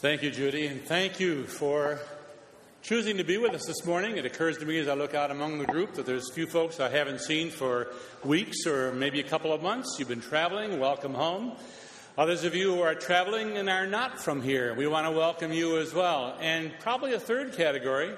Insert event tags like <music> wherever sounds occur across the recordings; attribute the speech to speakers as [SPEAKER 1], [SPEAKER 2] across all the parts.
[SPEAKER 1] Thank you, Judy, and thank you for choosing to be with us this morning. It occurs to me as I look out among the group that there's a few folks I haven't seen for weeks or maybe a couple of months. You've been traveling, welcome home. Others of you who are traveling and are not from here, we want to welcome you as well. And probably a third category,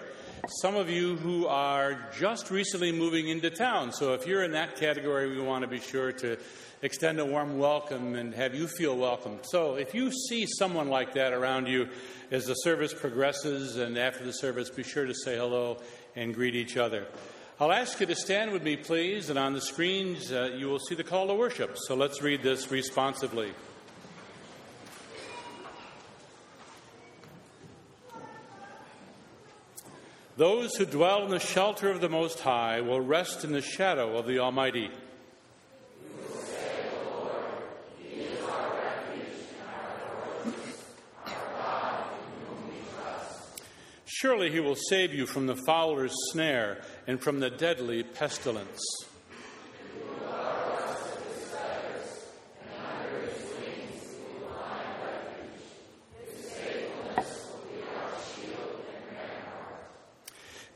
[SPEAKER 1] some of you who are just recently moving into town. So if you're in that category, we want to be sure to extend a warm welcome and have you feel welcome. So if you see someone like that around you as the service progresses and after the service, be sure to say hello and greet each other. I'll ask you to stand with me, please, and on the screens uh, you will see the call to worship. So let's read this responsively. Those who dwell in the shelter of the Most High will rest in the shadow of the Almighty. Surely he will save you from the fowler's snare and from the deadly pestilence.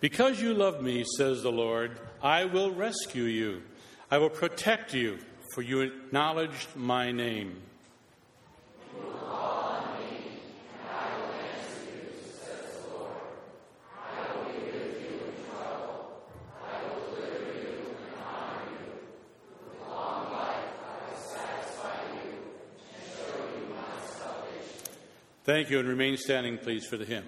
[SPEAKER 1] Because you love me, says the Lord, I will rescue you. I will protect you, for you acknowledged my name. Thank you, and remain standing, please, for the hymn.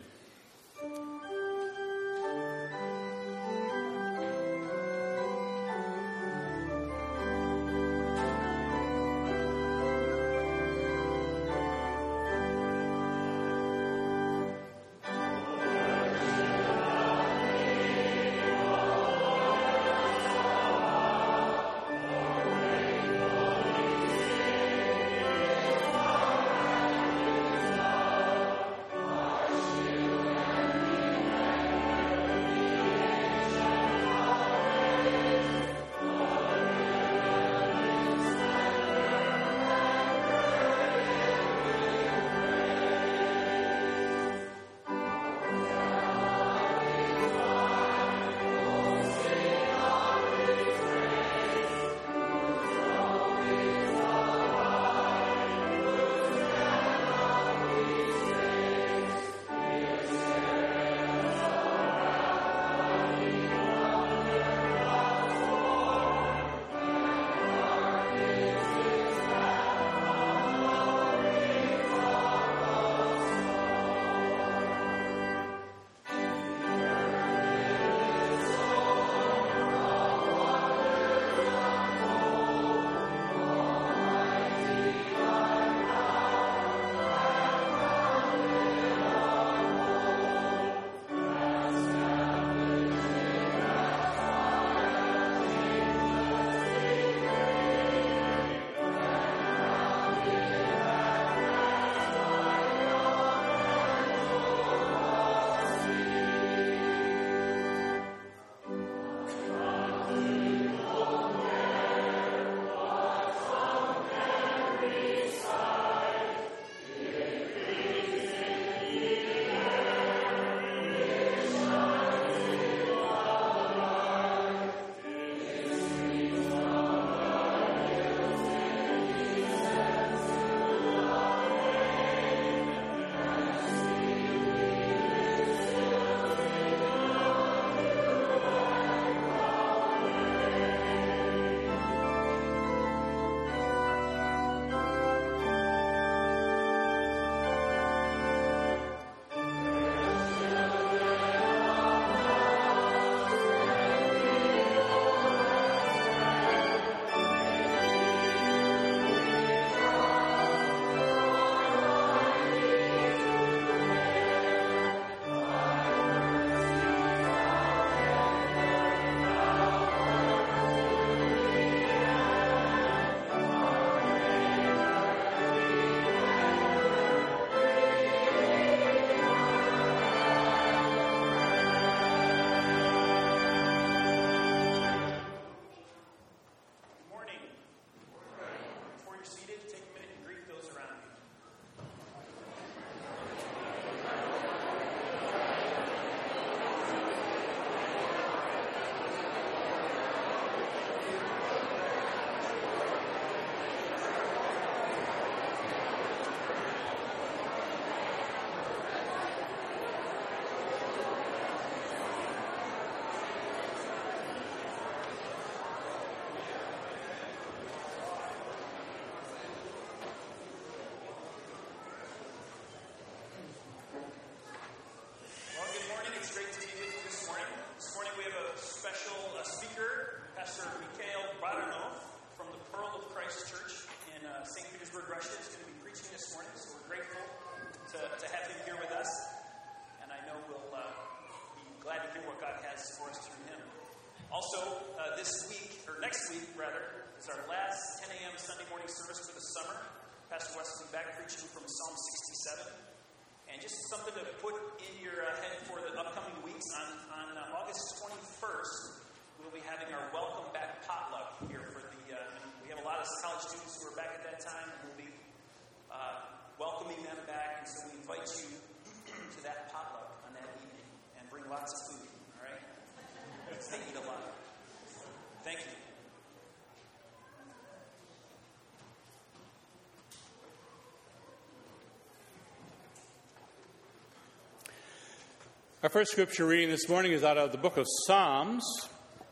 [SPEAKER 2] Our
[SPEAKER 1] first scripture reading this morning is out of the book of Psalms.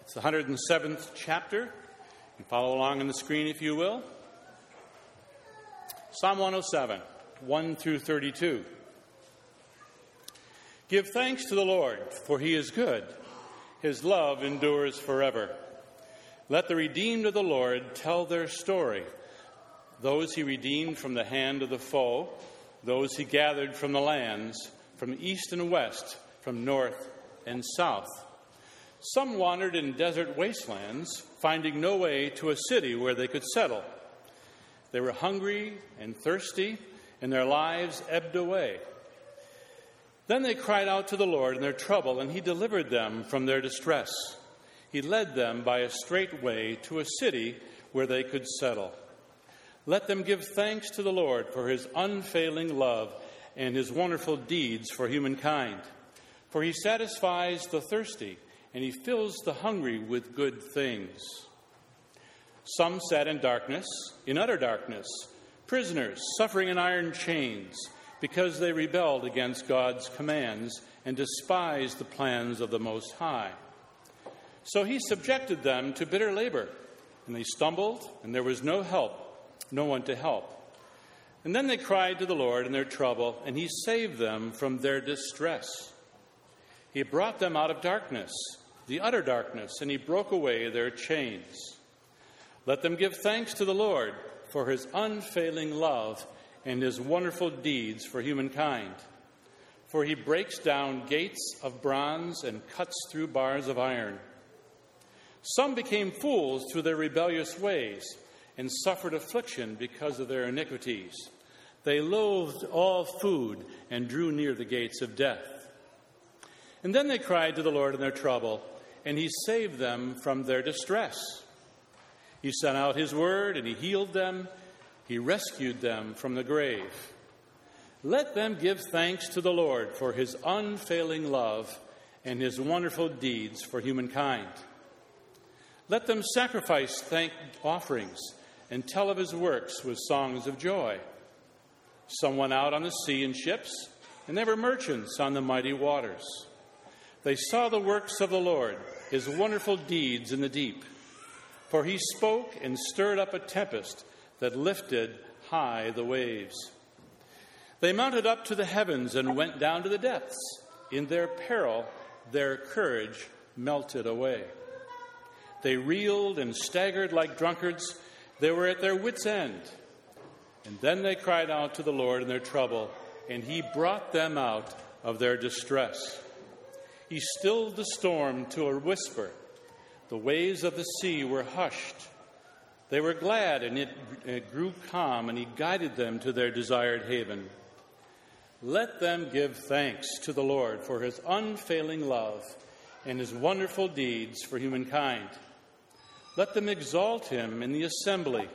[SPEAKER 1] It's the 107th chapter. You can follow along on the screen if you will. Psalm 107, 1 through 32. Give thanks to the Lord, for he is good. His love endures forever. Let the redeemed of the Lord tell their story. Those he redeemed from the hand of the foe, those he gathered from the lands, from east and west from north and south. Some wandered in desert wastelands, finding no way to a city where they could settle. They were hungry and thirsty, and their lives ebbed away. Then they cried out to the Lord in their trouble, and He delivered them from their distress. He led them by a straight way to a city where they could settle. Let them give thanks to the Lord for His unfailing love and His wonderful deeds for humankind. For he satisfies the thirsty, and he fills the hungry with good things. Some sat in darkness, in utter darkness, prisoners suffering in iron chains, because they rebelled against God's commands and despised the plans of the Most High. So he subjected them to bitter labor, and they stumbled, and there was no help, no one to help. And then they cried to the Lord in their trouble, and he saved them from their distress. He brought them out of darkness, the utter darkness, and he broke away their chains. Let them give thanks to the Lord for his unfailing love and his wonderful deeds for humankind. For he breaks down gates of bronze and cuts through bars of iron. Some became fools through their rebellious ways and suffered affliction because of their iniquities. They loathed all food and drew near the gates of death. And then they cried to the Lord in their trouble, and he saved them from their distress. He sent out his word, and he healed them. He rescued them from the grave. Let them give thanks to the Lord for his unfailing love and his wonderful deeds for humankind. Let them sacrifice thank offerings and tell of his works with songs of joy. Some went out on the sea in ships, and they were merchants on the mighty waters. They saw the works of the Lord, his wonderful deeds in the deep. For he spoke and stirred up a tempest that lifted high the waves. They mounted up to the heavens and went down to the depths. In their peril, their courage melted away. They reeled and staggered like drunkards. They were at their wits' end. And then they cried out to the Lord in their trouble, and he brought them out of their distress. He stilled the storm to a whisper. The waves of the sea were hushed. They were glad, and it, it, grew calm, and he guided them to their desired haven. Let them give thanks to the Lord for his unfailing love and his wonderful deeds for humankind. Let them exalt him in the assembly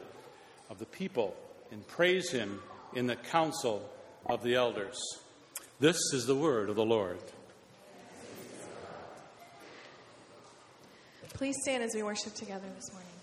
[SPEAKER 1] of the people and praise him in the council of the elders. This is the word of the Lord.
[SPEAKER 3] Please stand as we worship together this morning.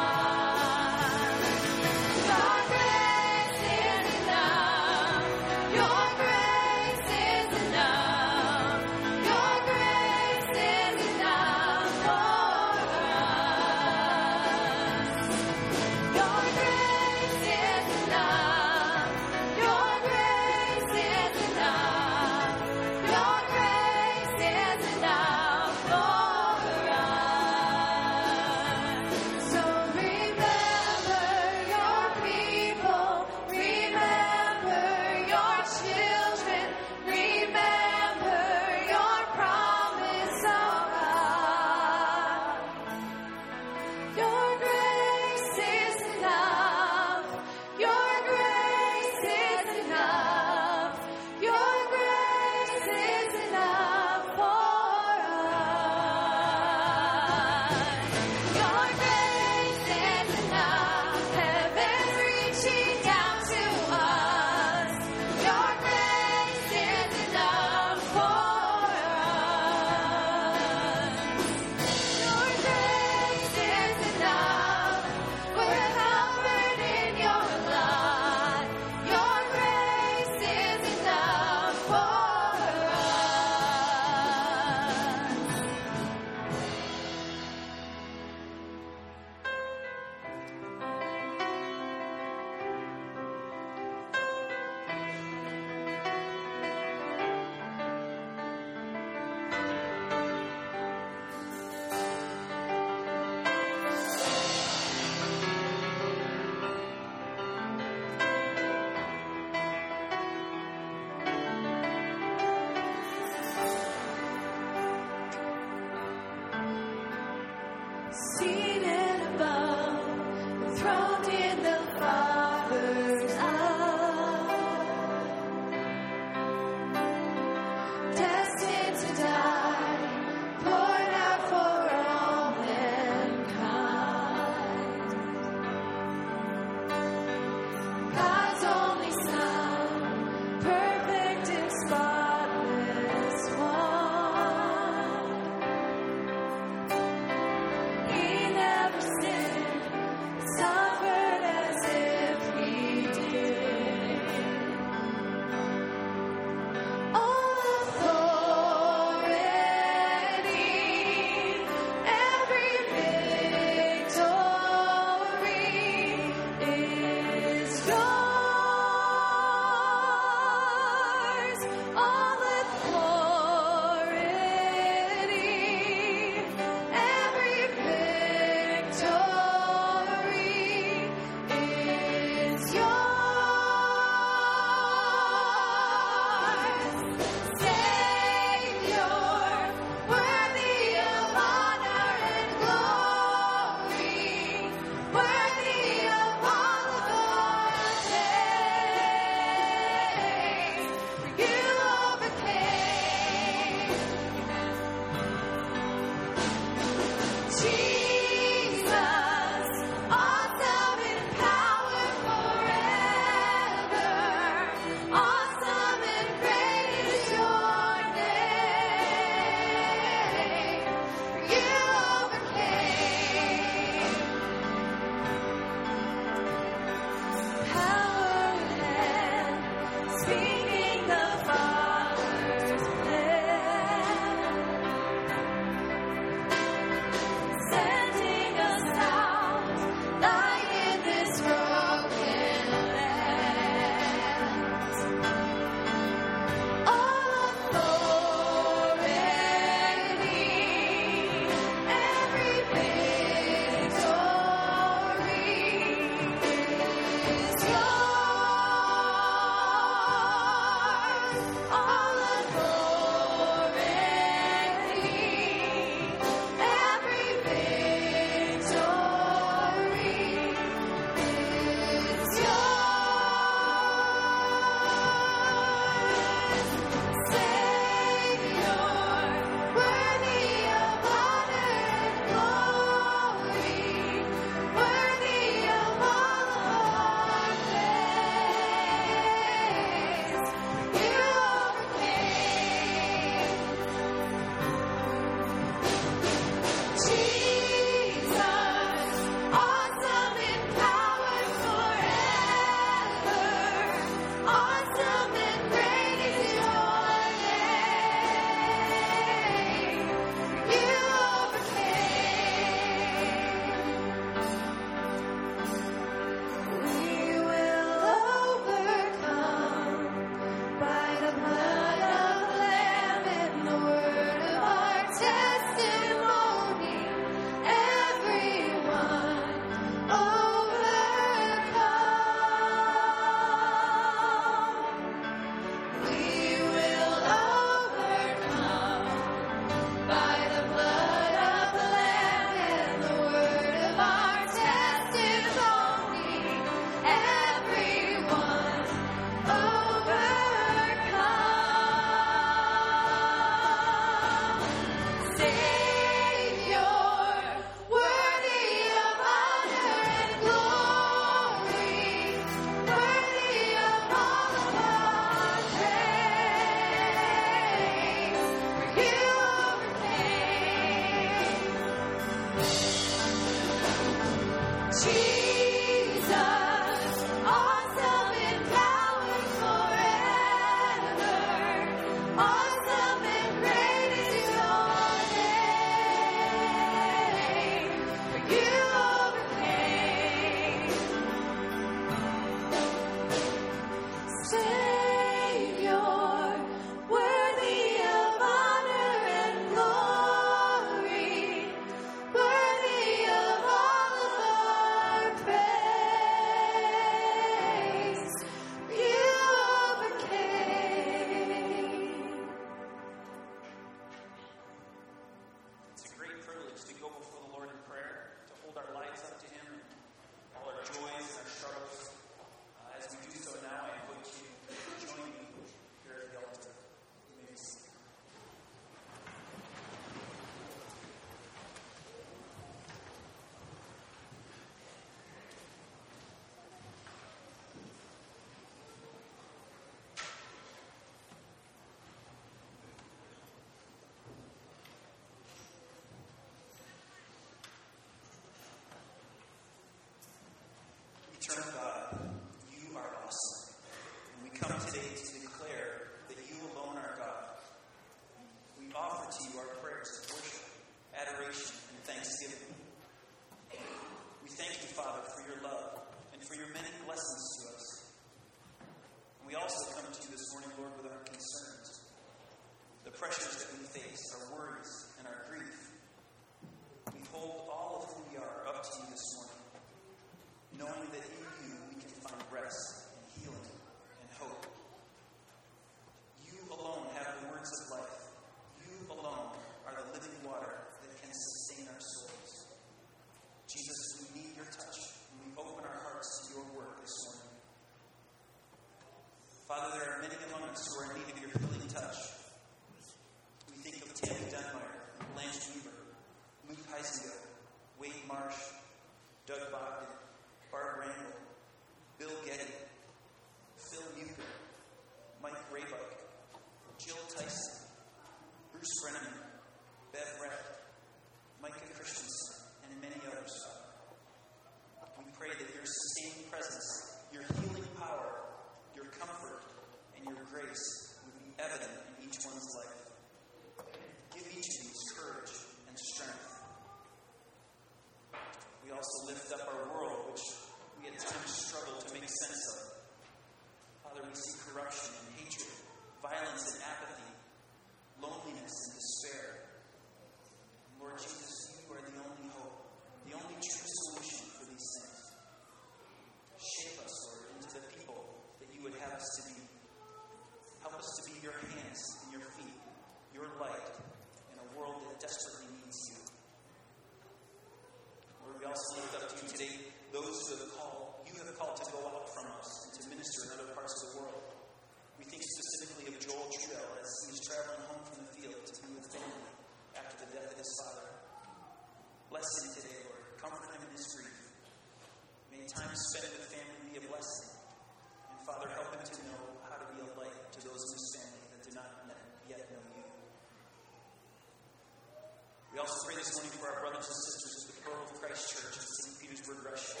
[SPEAKER 2] this morning for our brothers and sisters of the Pearl of Christ Church in St. Petersburg, Russia.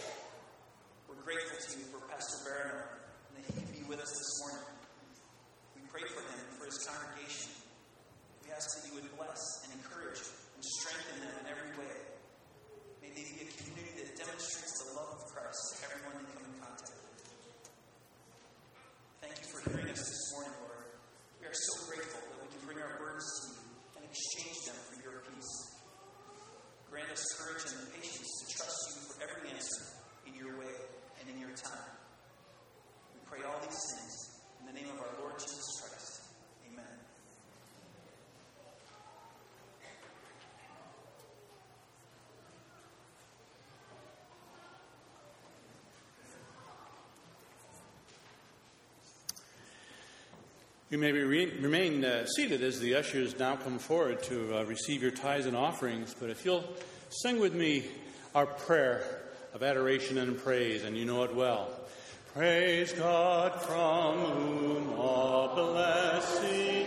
[SPEAKER 2] We're grateful to you for You may
[SPEAKER 1] re- remain uh, seated as the ushers now come forward to uh, receive your tithes and offerings, but if you'll sing with me our prayer of adoration and praise, and you know it well. Praise God from whom all blessings.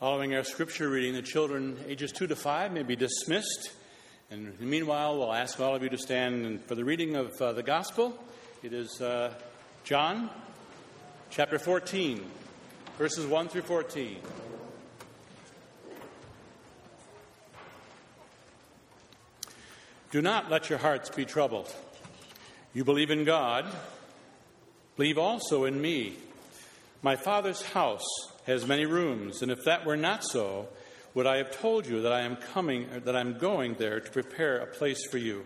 [SPEAKER 1] Following our scripture reading, the children ages 2 to 5 may be dismissed. And meanwhile, we'll ask all of you to stand for the reading of uh, the gospel. It is uh, John chapter 14, verses 1 through 14. Do not let your hearts be troubled. You believe in God, believe also in me. My Father's house has many rooms, and if that were not so, would I have told you that I am coming that I'm going there to prepare a place for you?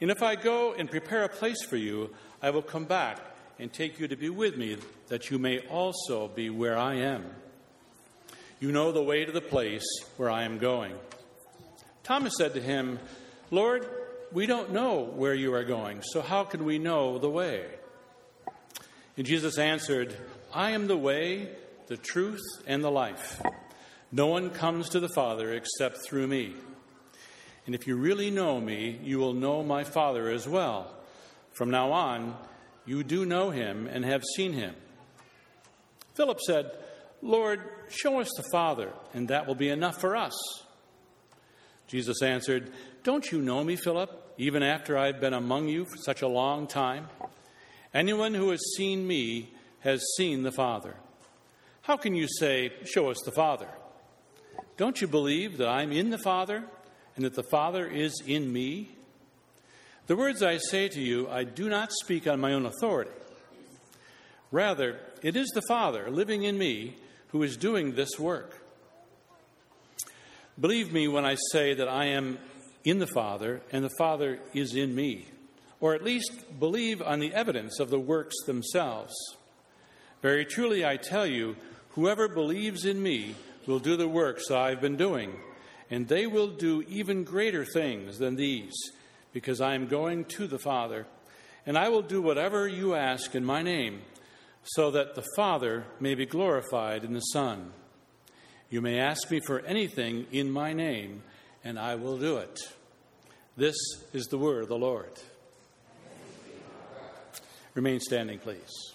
[SPEAKER 1] And if I go and prepare a place for you, I will come back and take you to be with me, that you may also be where I am. You know the way to the place where I am going. Thomas said to him, Lord, we don't know where you are going, so how can we know the way? And Jesus answered, I am the way, the truth, and the life. No one comes to the Father except through me. And if you really know me, you will know my Father as well. From now on, you do know him and have seen him. Philip said, Lord, show us the Father, and that will be enough for us. Jesus answered, Don't you know me, Philip, even after I've been among you for such a long time? Anyone who has seen me has seen the Father. How can you say, Show us the Father? Don't you believe that I'm in the Father and that the Father is in me? The words I say to you, I do not speak on my own authority. Rather, it is the Father living in me who is doing this work. Believe me when I say that I am in the Father and the Father is in me, or at least believe on the evidence of the works themselves. Very truly, I tell you, whoever believes in me will do the works I've been doing, and they will do even greater things than these because I am going to the Father, and I will do whatever you ask in my name, so that the Father may be glorified in the Son. You may ask me for anything in my name, and I will do it. This is the word of the Lord. Remain standing, please.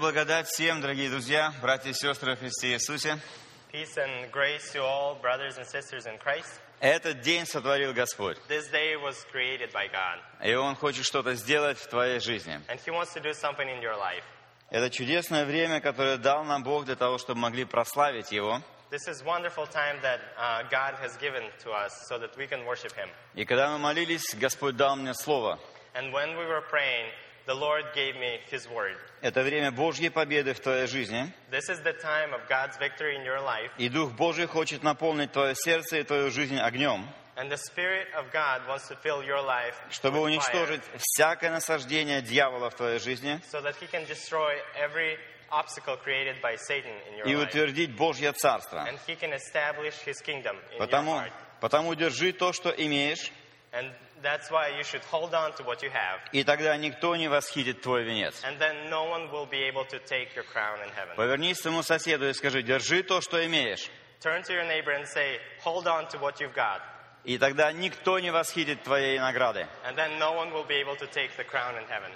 [SPEAKER 4] благодать всем, дорогие друзья, братья и сестры во Христе Иисусе.
[SPEAKER 5] Peace and grace to all brothers and sisters in Christ.
[SPEAKER 4] Этот день сотворил Господь,
[SPEAKER 5] This day was created by God,
[SPEAKER 4] и Он хочет что-то сделать в твоей жизни.
[SPEAKER 5] and He wants to do something in your life.
[SPEAKER 4] Это чудесное время, которое дал нам Бог для того, чтобы могли прославить Его.
[SPEAKER 5] This is wonderful time that uh, God has given to us so that we can worship Him.
[SPEAKER 4] И когда мы молились, Господь дал мне слово.
[SPEAKER 5] And when we were praying, the Lord gave me His word.
[SPEAKER 4] Это время Божьей победы в твоей жизни.
[SPEAKER 5] This is the time of God's victory in your life,
[SPEAKER 4] И Дух Божий хочет наполнить твое сердце и твою жизнь огнем,
[SPEAKER 5] and the Spirit of God wants to fill your life
[SPEAKER 4] чтобы
[SPEAKER 5] with fire,
[SPEAKER 4] уничтожить всякое насаждение дьявола в твоей жизни
[SPEAKER 5] so that He can destroy every obstacle created by Satan in your
[SPEAKER 4] и утвердить Божье Царство.
[SPEAKER 5] and He can establish His kingdom in your
[SPEAKER 4] Потому,
[SPEAKER 5] heart.
[SPEAKER 4] потому держи то, что имеешь,
[SPEAKER 5] And that's why you should hold on to what you have.
[SPEAKER 4] и тогда никто не восхитит твой венец.
[SPEAKER 5] And then no one will be able to take your crown in heaven.
[SPEAKER 4] Повернись к своему соседу и скажи, держи то, что имеешь.
[SPEAKER 5] Turn to your neighbor and say, hold on to what you've got.
[SPEAKER 4] И тогда никто не восхитит твоей награды.
[SPEAKER 5] And then no one will be able to take the crown in heaven.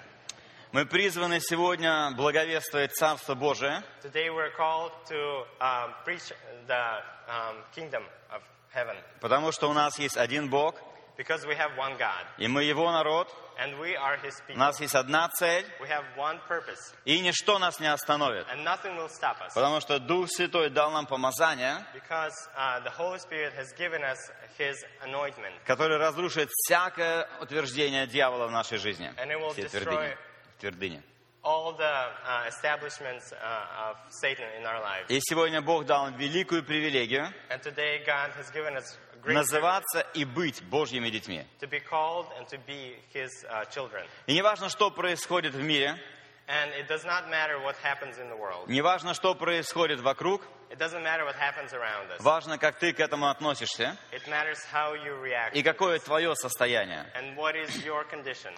[SPEAKER 4] Мы призваны сегодня благовествовать Царство Божие,
[SPEAKER 5] Today we're called to um, preach the um, kingdom of heaven
[SPEAKER 4] потому что у нас есть один Бог,
[SPEAKER 5] because we have one God
[SPEAKER 4] и мы Его народ,
[SPEAKER 5] and we are His
[SPEAKER 4] у
[SPEAKER 5] people.
[SPEAKER 4] нас есть одна цель,
[SPEAKER 5] We have one purpose
[SPEAKER 4] и ничто нас не остановит.
[SPEAKER 5] and nothing will stop us
[SPEAKER 4] Потому что Дух Святой дал нам помазание,
[SPEAKER 5] because uh, the Holy Spirit has given us His anointment
[SPEAKER 4] которое разрушит всякое утверждение дьявола в нашей жизни.
[SPEAKER 5] And it will
[SPEAKER 4] Все
[SPEAKER 5] destroy-
[SPEAKER 4] твердыни. Твердыни.
[SPEAKER 5] All the uh, establishments uh, of Satan in our lives.
[SPEAKER 4] И сегодня Бог дал нам великую привилегию
[SPEAKER 5] And today God has given us a great privilege
[SPEAKER 4] называться и быть Божьими детьми.
[SPEAKER 5] to be called and to be His uh, children.
[SPEAKER 4] И не важно, что происходит в мире,
[SPEAKER 5] And it does not matter what happens in the world.
[SPEAKER 4] не важно, что происходит вокруг,
[SPEAKER 5] It doesn't matter what happens around us.
[SPEAKER 4] важно, как ты к этому относишься
[SPEAKER 5] It matters how you react
[SPEAKER 4] и какое твое состояние.
[SPEAKER 5] and what is your condition.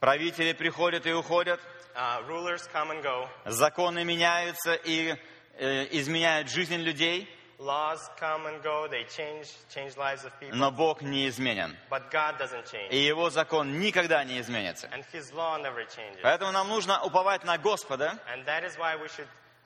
[SPEAKER 4] Правители приходят и уходят,
[SPEAKER 5] Rulers come and go.
[SPEAKER 4] законы меняются и э, изменяют жизнь людей,
[SPEAKER 5] Laws come and go. They change, change lives of people.
[SPEAKER 4] но Бог не изменен.
[SPEAKER 5] But God doesn't change.
[SPEAKER 4] И Его закон никогда не изменится.
[SPEAKER 5] And His law never changes.
[SPEAKER 4] Поэтому нам нужно уповать на Господа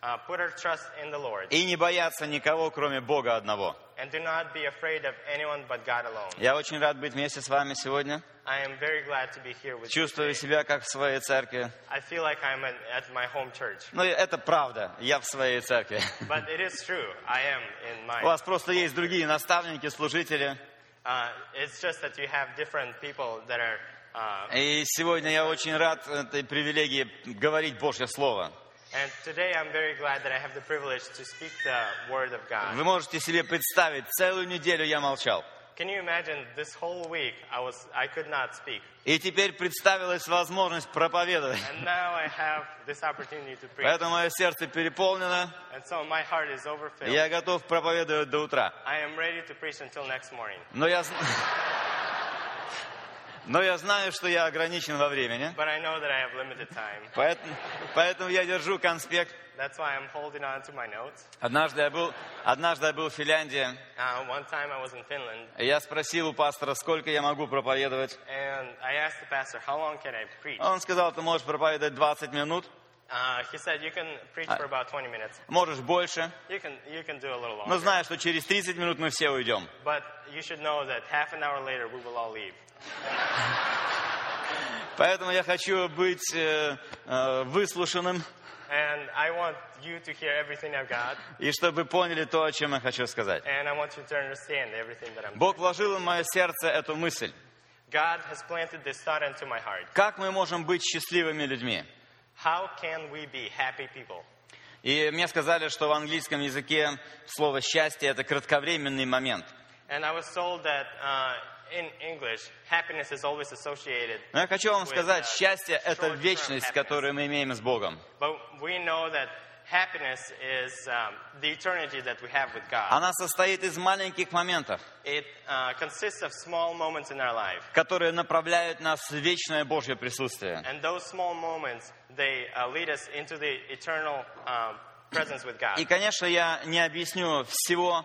[SPEAKER 5] Uh, put our trust in the Lord.
[SPEAKER 4] и не бояться никого, кроме Бога одного.
[SPEAKER 5] And do not be afraid of anyone but God alone.
[SPEAKER 4] Я очень рад быть вместе с вами сегодня.
[SPEAKER 5] I am very glad to be here with you.
[SPEAKER 4] Чувствую себя как в своей церкви.
[SPEAKER 5] I feel like I'm at, at my home church.
[SPEAKER 4] Ну, это правда, я в своей церкви.
[SPEAKER 5] But it is true. I am in
[SPEAKER 4] У
[SPEAKER 5] my.
[SPEAKER 4] вас просто есть другие наставники, служители.
[SPEAKER 5] Uh, it's just that you have different people that are. Uh,
[SPEAKER 4] И сегодня я очень рад этой привилегии говорить Божье Слово.
[SPEAKER 5] and today I'm very glad that I have the privilege to speak the word of God.
[SPEAKER 4] Вы можете себе представить, целую неделю я молчал.
[SPEAKER 5] Can you imagine this whole week I was I could not speak,
[SPEAKER 4] И теперь представилась возможность проповедовать.
[SPEAKER 5] and now I have this opportunity to preach.
[SPEAKER 4] Поэтому мое сердце переполнено,
[SPEAKER 5] And so my heart is overfilled.
[SPEAKER 4] и я готов проповедовать до утра.
[SPEAKER 5] I am ready to preach until next morning.
[SPEAKER 4] Но я, зн- <laughs> Но я знаю, что я ограничен во времени,
[SPEAKER 5] But I know that I have limited time.
[SPEAKER 4] поэтому, поэтому я держу конспект.
[SPEAKER 5] That's why I'm holding on to my notes.
[SPEAKER 4] Однажды я был, однажды я был в Финляндии,
[SPEAKER 5] Uh, one time I was in Finland,
[SPEAKER 4] и я спросил у пастора, сколько я могу проповедовать.
[SPEAKER 5] and I asked the pastor, "How long can I preach?"
[SPEAKER 4] Он сказал, ты можешь проповедовать 20 минут,
[SPEAKER 5] Uh, he said, "You can preach for about 20 minutes.
[SPEAKER 4] можешь больше.
[SPEAKER 5] You can you can do a little
[SPEAKER 4] Но
[SPEAKER 5] longer,
[SPEAKER 4] знаешь, что через 30 минут мы все уйдем.
[SPEAKER 5] but you should know that half an hour later we will all leave."
[SPEAKER 4] Поэтому я хочу быть э, э, выслушанным,
[SPEAKER 5] And I want you to hear everything I've got,
[SPEAKER 4] и чтобы поняли то, о чем я хочу сказать.
[SPEAKER 5] and I want you to understand everything that I'm.
[SPEAKER 4] Бог вложил в мое сердце эту мысль.
[SPEAKER 5] God has planted this thought into my heart.
[SPEAKER 4] Как мы можем быть счастливыми людьми?
[SPEAKER 5] How can we be happy people?
[SPEAKER 4] И мне сказали, что в английском языке слово «счастье» — это кратковременный момент.
[SPEAKER 5] And I was told that uh,
[SPEAKER 4] Но я хочу вам сказать,
[SPEAKER 5] uh,
[SPEAKER 4] счастье — это вечность, которую мы имеем с Богом.
[SPEAKER 5] But we know that happiness is um, the eternity that we have with God.
[SPEAKER 4] Она состоит из маленьких моментов,
[SPEAKER 5] It uh, consists of small moments in our life.
[SPEAKER 4] которые направляют нас в вечное Божье присутствие.
[SPEAKER 5] And those small moments, they uh, lead us into the eternal um, presence with God.
[SPEAKER 4] И, конечно, я не объясню всего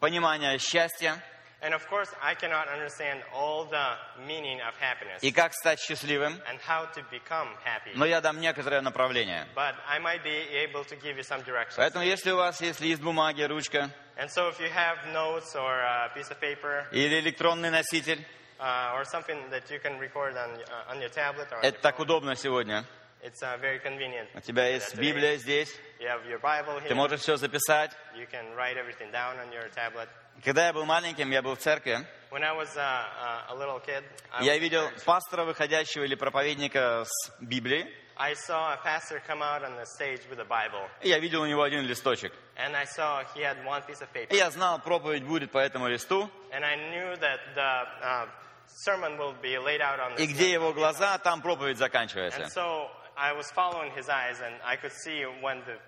[SPEAKER 4] понимания счастья,
[SPEAKER 5] And of course, I cannot understand all the meaning of happiness
[SPEAKER 4] и как стать счастливым,
[SPEAKER 5] and how to become happy.
[SPEAKER 4] но я дам некоторое направление.
[SPEAKER 5] But I might be able to give you some directions.
[SPEAKER 4] Поэтому, если у вас есть лист бумаги, ручка
[SPEAKER 5] And so if you have notes or a piece of paper
[SPEAKER 4] или электронный носитель,
[SPEAKER 5] uh, or something that you can record on, uh, on your tablet or on
[SPEAKER 4] это
[SPEAKER 5] your
[SPEAKER 4] так
[SPEAKER 5] phone,
[SPEAKER 4] удобно сегодня.
[SPEAKER 5] it's uh, very convenient.
[SPEAKER 4] У тебя
[SPEAKER 5] to do
[SPEAKER 4] есть
[SPEAKER 5] that today.
[SPEAKER 4] Библия здесь,
[SPEAKER 5] You have your Bible
[SPEAKER 4] ты
[SPEAKER 5] here.
[SPEAKER 4] можешь все записать.
[SPEAKER 5] You can write everything down on your tablet.
[SPEAKER 4] Когда я был маленьким, я был в церкви,
[SPEAKER 5] was uh, uh, kid,
[SPEAKER 4] я видел пастора, выходящего или проповедника с Библией,
[SPEAKER 5] I saw a pastor come out on the stage with a Bible,
[SPEAKER 4] и я видел у него один листочек.
[SPEAKER 5] and I saw he had one piece of paper.
[SPEAKER 4] И я знал, проповедь будет по этому листу,
[SPEAKER 5] And I knew that the uh, sermon will be laid out on
[SPEAKER 4] и
[SPEAKER 5] this.
[SPEAKER 4] где его глаза, там проповедь заканчивается.
[SPEAKER 5] And so Uh,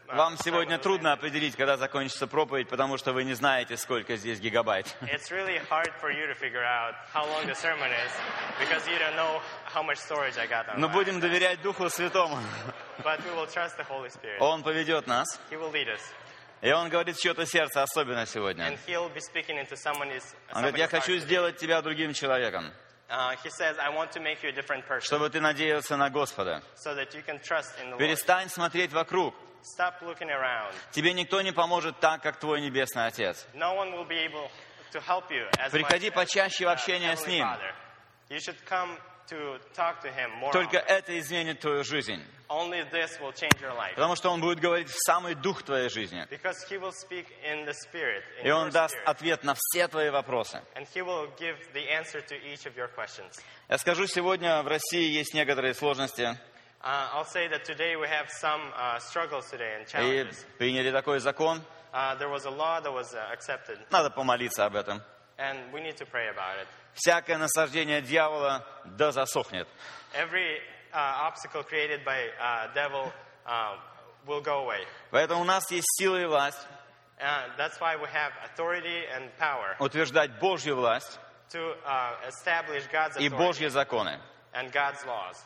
[SPEAKER 4] Вам сегодня трудно определить, когда закончится проповедь, потому что вы не знаете, сколько здесь гигабайт. Но будем доверять Духу Святому. Он поведет нас. И Он говорит чье-то сердце, особенно сегодня. Он говорит, я хочу сделать тебя другим человеком,
[SPEAKER 5] Uh, he says, "I want to make you a different person,
[SPEAKER 4] чтобы ты надеялся на Господа.
[SPEAKER 5] so that you can trust in the Lord.
[SPEAKER 4] Перестань смотреть вокруг.
[SPEAKER 5] Stop looking around.
[SPEAKER 4] Тебе никто не поможет так, как твой Небесный Отец.
[SPEAKER 5] No one will be able to help you as
[SPEAKER 4] Приходи
[SPEAKER 5] much
[SPEAKER 4] почаще в
[SPEAKER 5] uh,
[SPEAKER 4] общение с Ним.
[SPEAKER 5] You should come to talk to Him more
[SPEAKER 4] Только это изменит твою жизнь.
[SPEAKER 5] Only this will change your life.
[SPEAKER 4] Потому что Он будет говорить в самый дух твоей жизни.
[SPEAKER 5] Because He will speak in the Spirit,
[SPEAKER 4] И Он даст
[SPEAKER 5] spirit.
[SPEAKER 4] ответ на все твои вопросы.
[SPEAKER 5] And He will give the answer to each of your questions.
[SPEAKER 4] Я скажу, сегодня в России есть некоторые сложности.
[SPEAKER 5] Uh, I'll say that today we have some uh, struggles today and
[SPEAKER 4] И приняли такой закон.
[SPEAKER 5] Uh, there was a law that was uh, accepted,
[SPEAKER 4] Надо помолиться об этом.
[SPEAKER 5] and we need to pray about it.
[SPEAKER 4] Всякое насаждение дьявола да засохнет.
[SPEAKER 5] Every uh, obstacle created by uh, devil uh, will go away.
[SPEAKER 4] Поэтому у нас есть сила и власть
[SPEAKER 5] Uh, that's why we have authority and power
[SPEAKER 4] утверждать Божью власть
[SPEAKER 5] to uh, establish God's
[SPEAKER 4] и
[SPEAKER 5] authority
[SPEAKER 4] Божьи законы.
[SPEAKER 5] and God's laws.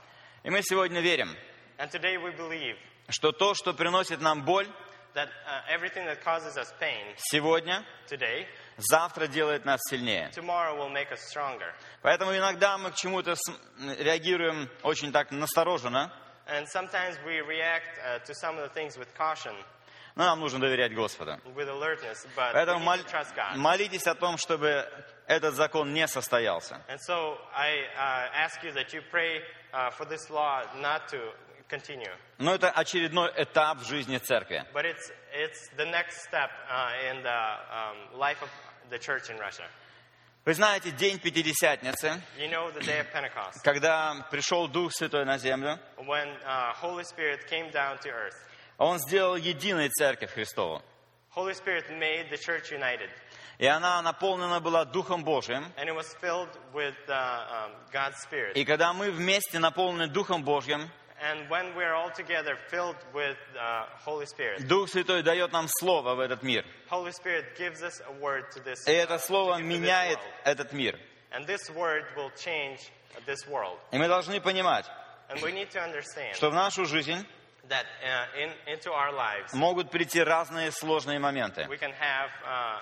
[SPEAKER 4] И мы сегодня верим,
[SPEAKER 5] And today we believe
[SPEAKER 4] что то, что приносит нам боль
[SPEAKER 5] that uh, everything that causes us pain
[SPEAKER 4] сегодня,
[SPEAKER 5] today,
[SPEAKER 4] завтра делает нас сильнее. Поэтому иногда мы к чему-то реагируем очень так настороженно,
[SPEAKER 5] And sometimes we react uh, to some of the things with caution,
[SPEAKER 4] но нам нужно доверять Господу. Поэтому мол- молитесь о том, чтобы этот закон не состоялся.
[SPEAKER 5] So I uh, you you pray uh.
[SPEAKER 4] Но это очередной этап в жизни церкви.
[SPEAKER 5] It's, it's the uh, um, of the church in Russia.
[SPEAKER 4] Вы знаете, день Пятидесятницы,
[SPEAKER 5] You know the day of Pentecost,
[SPEAKER 4] когда пришел Дух Святой на землю,
[SPEAKER 5] when uh, Holy Spirit came down to earth.
[SPEAKER 4] Он сделал единой церковь Христову.
[SPEAKER 5] Holy Spirit made the church united,
[SPEAKER 4] И она наполнена была Духом Божьим.
[SPEAKER 5] and it was filled with uh, um, God's Spirit.
[SPEAKER 4] И когда мы вместе наполнены Духом Божьим,
[SPEAKER 5] And when we're all together filled with uh, Holy Spirit,
[SPEAKER 4] Дух Святой дает нам слово в этот мир.
[SPEAKER 5] Holy Spirit gives us a word to this,
[SPEAKER 4] И
[SPEAKER 5] uh,
[SPEAKER 4] это
[SPEAKER 5] to
[SPEAKER 4] слово
[SPEAKER 5] give to this
[SPEAKER 4] меняет
[SPEAKER 5] world.
[SPEAKER 4] этот мир.
[SPEAKER 5] And this word will change this world.
[SPEAKER 4] И мы должны понимать,
[SPEAKER 5] And we need to understand
[SPEAKER 4] что в нашу жизнь
[SPEAKER 5] that uh, in, into our lives,
[SPEAKER 4] могут прийти разные сложные моменты.
[SPEAKER 5] uh, uh.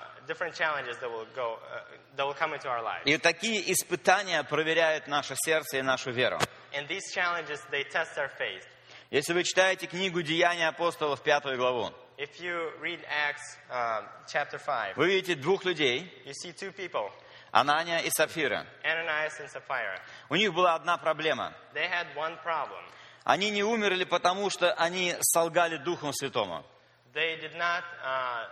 [SPEAKER 4] И такие испытания проверяют наше сердце и нашу веру.
[SPEAKER 5] And these challenges, they test our faith.
[SPEAKER 4] Если вы читаете книгу «Деяния апостолов», пятую главу,
[SPEAKER 5] If you read Acts um, chapter 5,
[SPEAKER 4] вы видите двух людей,
[SPEAKER 5] you see two people,
[SPEAKER 4] Анания и Сапфира.
[SPEAKER 5] Ananias and Sapphira.
[SPEAKER 4] У них была одна проблема.
[SPEAKER 5] They had one problem.
[SPEAKER 4] Они не умерли, потому что они солгали Духу Святому.
[SPEAKER 5] Uh,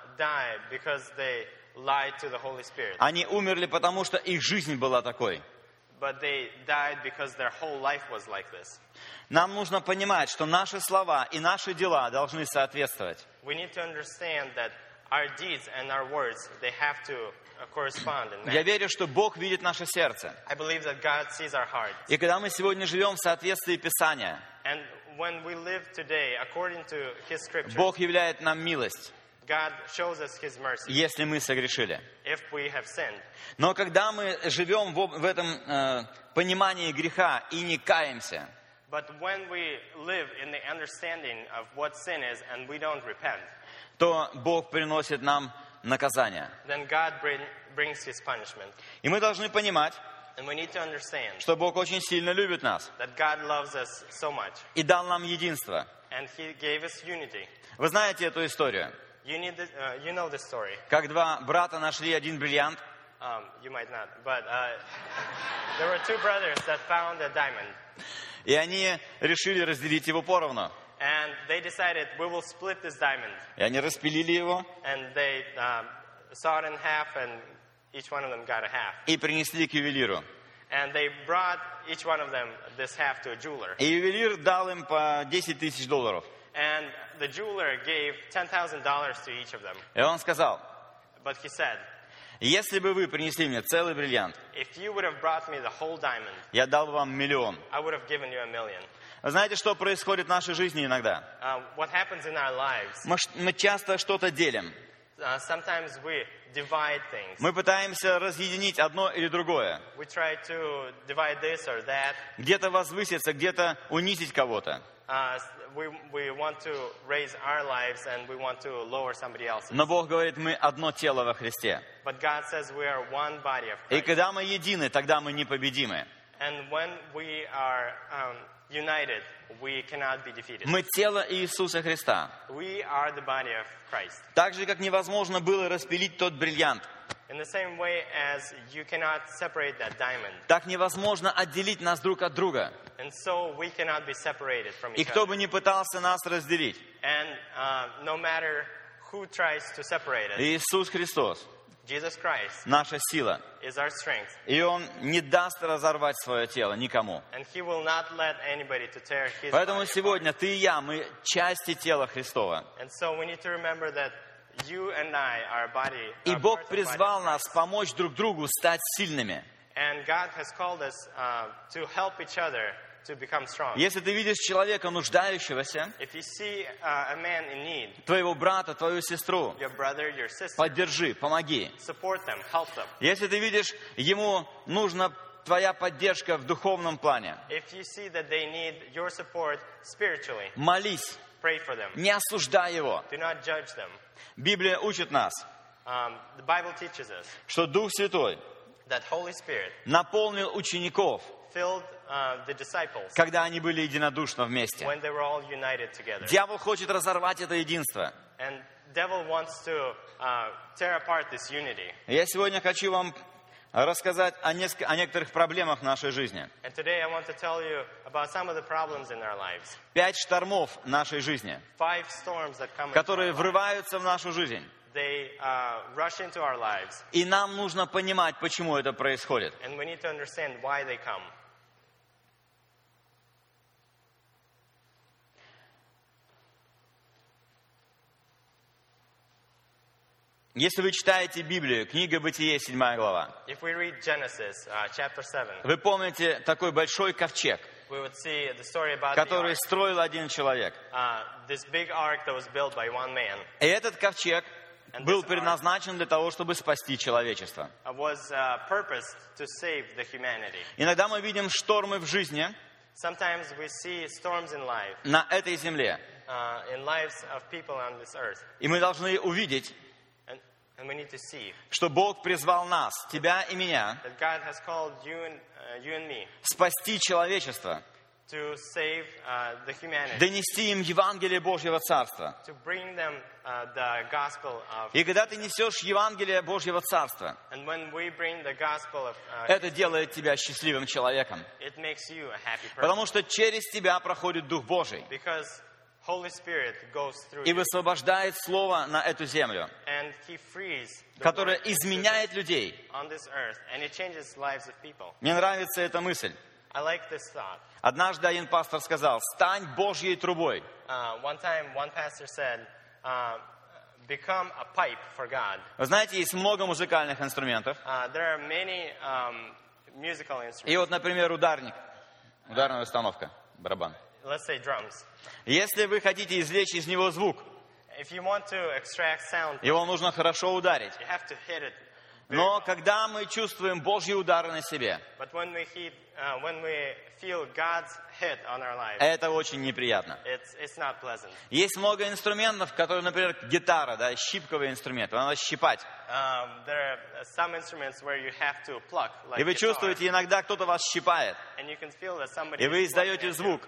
[SPEAKER 4] Они умерли, потому что их жизнь была такой.
[SPEAKER 5] but they died because their whole life was like this.
[SPEAKER 4] Нам нужно понимать, что наши слова и наши дела должны соответствовать.
[SPEAKER 5] We need to understand that our deeds and our words, they have to uh, correspond and
[SPEAKER 4] Я верю, что Бог видит наше сердце.
[SPEAKER 5] I believe that God sees our heart.
[SPEAKER 4] И когда мы сегодня живем в соответствии Писания,
[SPEAKER 5] And when we live today according to His scripture,
[SPEAKER 4] Бог являет нам милость,
[SPEAKER 5] God shows us His mercy
[SPEAKER 4] если мы согрешили.
[SPEAKER 5] if we have sinned.
[SPEAKER 4] Но когда мы живем в, в этом э, понимании греха и не каемся,
[SPEAKER 5] But when we live in the understanding of what sin is and we don't repent,
[SPEAKER 4] то Бог приносит нам наказание.
[SPEAKER 5] then God bring, brings his punishment.
[SPEAKER 4] И мы должны понимать, Что Бог очень сильно любит нас
[SPEAKER 5] so much.
[SPEAKER 4] и дал нам единство.
[SPEAKER 5] And he gave us unity.
[SPEAKER 4] Вы знаете эту историю?
[SPEAKER 5] This, uh, you know this story.
[SPEAKER 4] Как два брата нашли один бриллиант,
[SPEAKER 5] Um, you might not. But uh, there were two brothers that found a diamond.
[SPEAKER 4] и они решили разделить его поровну.
[SPEAKER 5] And they decided, we will split this diamond.
[SPEAKER 4] И они распилили его
[SPEAKER 5] And they um, saw it in half, and each one of them got a half.
[SPEAKER 4] и принесли к ювелиру.
[SPEAKER 5] And they brought each one of them this half to a jeweler.
[SPEAKER 4] И ювелир дал им по 10 тысяч долларов.
[SPEAKER 5] And the jeweler gave $10,000 to each of them.
[SPEAKER 4] И он сказал,
[SPEAKER 5] But he said,
[SPEAKER 4] если бы вы принесли мне целый бриллиант,
[SPEAKER 5] if you would have brought me the whole diamond,
[SPEAKER 4] я дал бы вам миллион.
[SPEAKER 5] I would have given you a million.
[SPEAKER 4] Вы знаете, что происходит в нашей жизни иногда?
[SPEAKER 5] Uh, what happens in our lives,
[SPEAKER 4] Мы, мы часто что-то делим.
[SPEAKER 5] uh,
[SPEAKER 4] Мы пытаемся разъединить одно или другое. Где-то возвыситься, где-то унизить кого-то.
[SPEAKER 5] Uh.
[SPEAKER 4] Но Бог говорит, мы одно тело во Христе. И когда мы едины, тогда мы непобедимы.
[SPEAKER 5] And when we are um, united, we cannot be defeated.
[SPEAKER 4] Мы тело Иисуса Христа.
[SPEAKER 5] We are the body of Christ.
[SPEAKER 4] Так же, как невозможно было распилить тот бриллиант,
[SPEAKER 5] In the same way as you cannot separate that diamond,
[SPEAKER 4] так невозможно отделить нас друг от друга.
[SPEAKER 5] and so we cannot be separated from
[SPEAKER 4] И
[SPEAKER 5] each
[SPEAKER 4] кто
[SPEAKER 5] other.
[SPEAKER 4] бы ни пытался нас разделить,
[SPEAKER 5] And uh, no matter who tries to separate us,
[SPEAKER 4] Иисус Христос, наша сила. И Он не даст разорвать свое тело никому. Поэтому сегодня ты и я, мы части тела Христова. И Бог призвал нас помочь друг другу стать сильными.
[SPEAKER 5] And God has called us uh, to help each other to become strong.
[SPEAKER 4] Если ты видишь человека нуждающегося,
[SPEAKER 5] If you see uh, a man in need,
[SPEAKER 4] твоего брата, твою сестру,
[SPEAKER 5] your brother, your sister,
[SPEAKER 4] поддержи, помоги.
[SPEAKER 5] them, them.
[SPEAKER 4] Если ты видишь, ему нужна твоя поддержка в духовном плане, молись, не осуждай его. Библия учит нас,
[SPEAKER 5] Um, us
[SPEAKER 4] что Дух Святой наполнил учеников,
[SPEAKER 5] uh,
[SPEAKER 4] когда они были единодушно вместе. Дьявол хочет разорвать это единство.
[SPEAKER 5] Uh.
[SPEAKER 4] Я сегодня хочу вам рассказать о, неск- о некоторых проблемах нашей жизни. Пять штормов нашей жизни, которые врываются в нашу жизнь.
[SPEAKER 5] They uh, rush into our lives,
[SPEAKER 4] И нам нужно понимать, почему это происходит.
[SPEAKER 5] and we need to understand why they come.
[SPEAKER 4] Если вы читаете Библию, книга Бытие, 7 глава,
[SPEAKER 5] If we read Genesis uh, chapter 7,
[SPEAKER 4] вы помните такой большой ковчег,
[SPEAKER 5] we would see the story about the
[SPEAKER 4] который
[SPEAKER 5] ark.
[SPEAKER 4] строил один человек.
[SPEAKER 5] Uh, this big ark that was built by one man
[SPEAKER 4] И этот ковчег был предназначен для того, чтобы спасти человечество.
[SPEAKER 5] uh, was uh, purposed to save the humanity.
[SPEAKER 4] Иногда мы видим штормы в жизни
[SPEAKER 5] Sometimes we see storms in life,
[SPEAKER 4] на этой земле.
[SPEAKER 5] uh, in lives of people on this earth,
[SPEAKER 4] И мы должны увидеть,
[SPEAKER 5] and, and we need to see
[SPEAKER 4] что Бог призвал нас, тебя и меня,
[SPEAKER 5] uh,
[SPEAKER 4] спасти человечество,
[SPEAKER 5] to save uh, the humanity,
[SPEAKER 4] донести им Евангелие Божьего Царства.
[SPEAKER 5] to bring them uh, the gospel of.
[SPEAKER 4] И когда ты несешь Евангелие Божьего Царства,
[SPEAKER 5] And when we bring the gospel of, uh,
[SPEAKER 4] это делает тебя счастливым человеком.
[SPEAKER 5] it makes you a happy person
[SPEAKER 4] Потому что через тебя проходит Дух Божий
[SPEAKER 5] because
[SPEAKER 4] И высвобождает Слово на эту землю, которое изменяет людей. Мне нравится эта мысль. Однажды один пастор сказал, стань Божьей трубой. Вы знаете, есть много музыкальных инструментов.
[SPEAKER 5] Uh, there are many um, musical
[SPEAKER 4] И вот, например, ударник, ударная установка, барабан.
[SPEAKER 5] Let's say drums.
[SPEAKER 4] Если вы хотите извлечь из него звук,
[SPEAKER 5] If you want to extract sound,
[SPEAKER 4] его нужно хорошо ударить.
[SPEAKER 5] you have to hit it
[SPEAKER 4] Но когда мы чувствуем Божьи удары на себе,
[SPEAKER 5] But when we, heed, uh, when we feel God's hit on our lives,
[SPEAKER 4] это очень неприятно.
[SPEAKER 5] it's, it's not pleasant.
[SPEAKER 4] Есть много инструментов, которые, например, гитара, да, щипковый инструмент, надо щипать.
[SPEAKER 5] Um, there are some instruments where you have to pluck, like
[SPEAKER 4] И вы
[SPEAKER 5] guitar,
[SPEAKER 4] чувствуете, иногда кто-то вас щипает,
[SPEAKER 5] and you can feel that somebody
[SPEAKER 4] и вы издаете звук.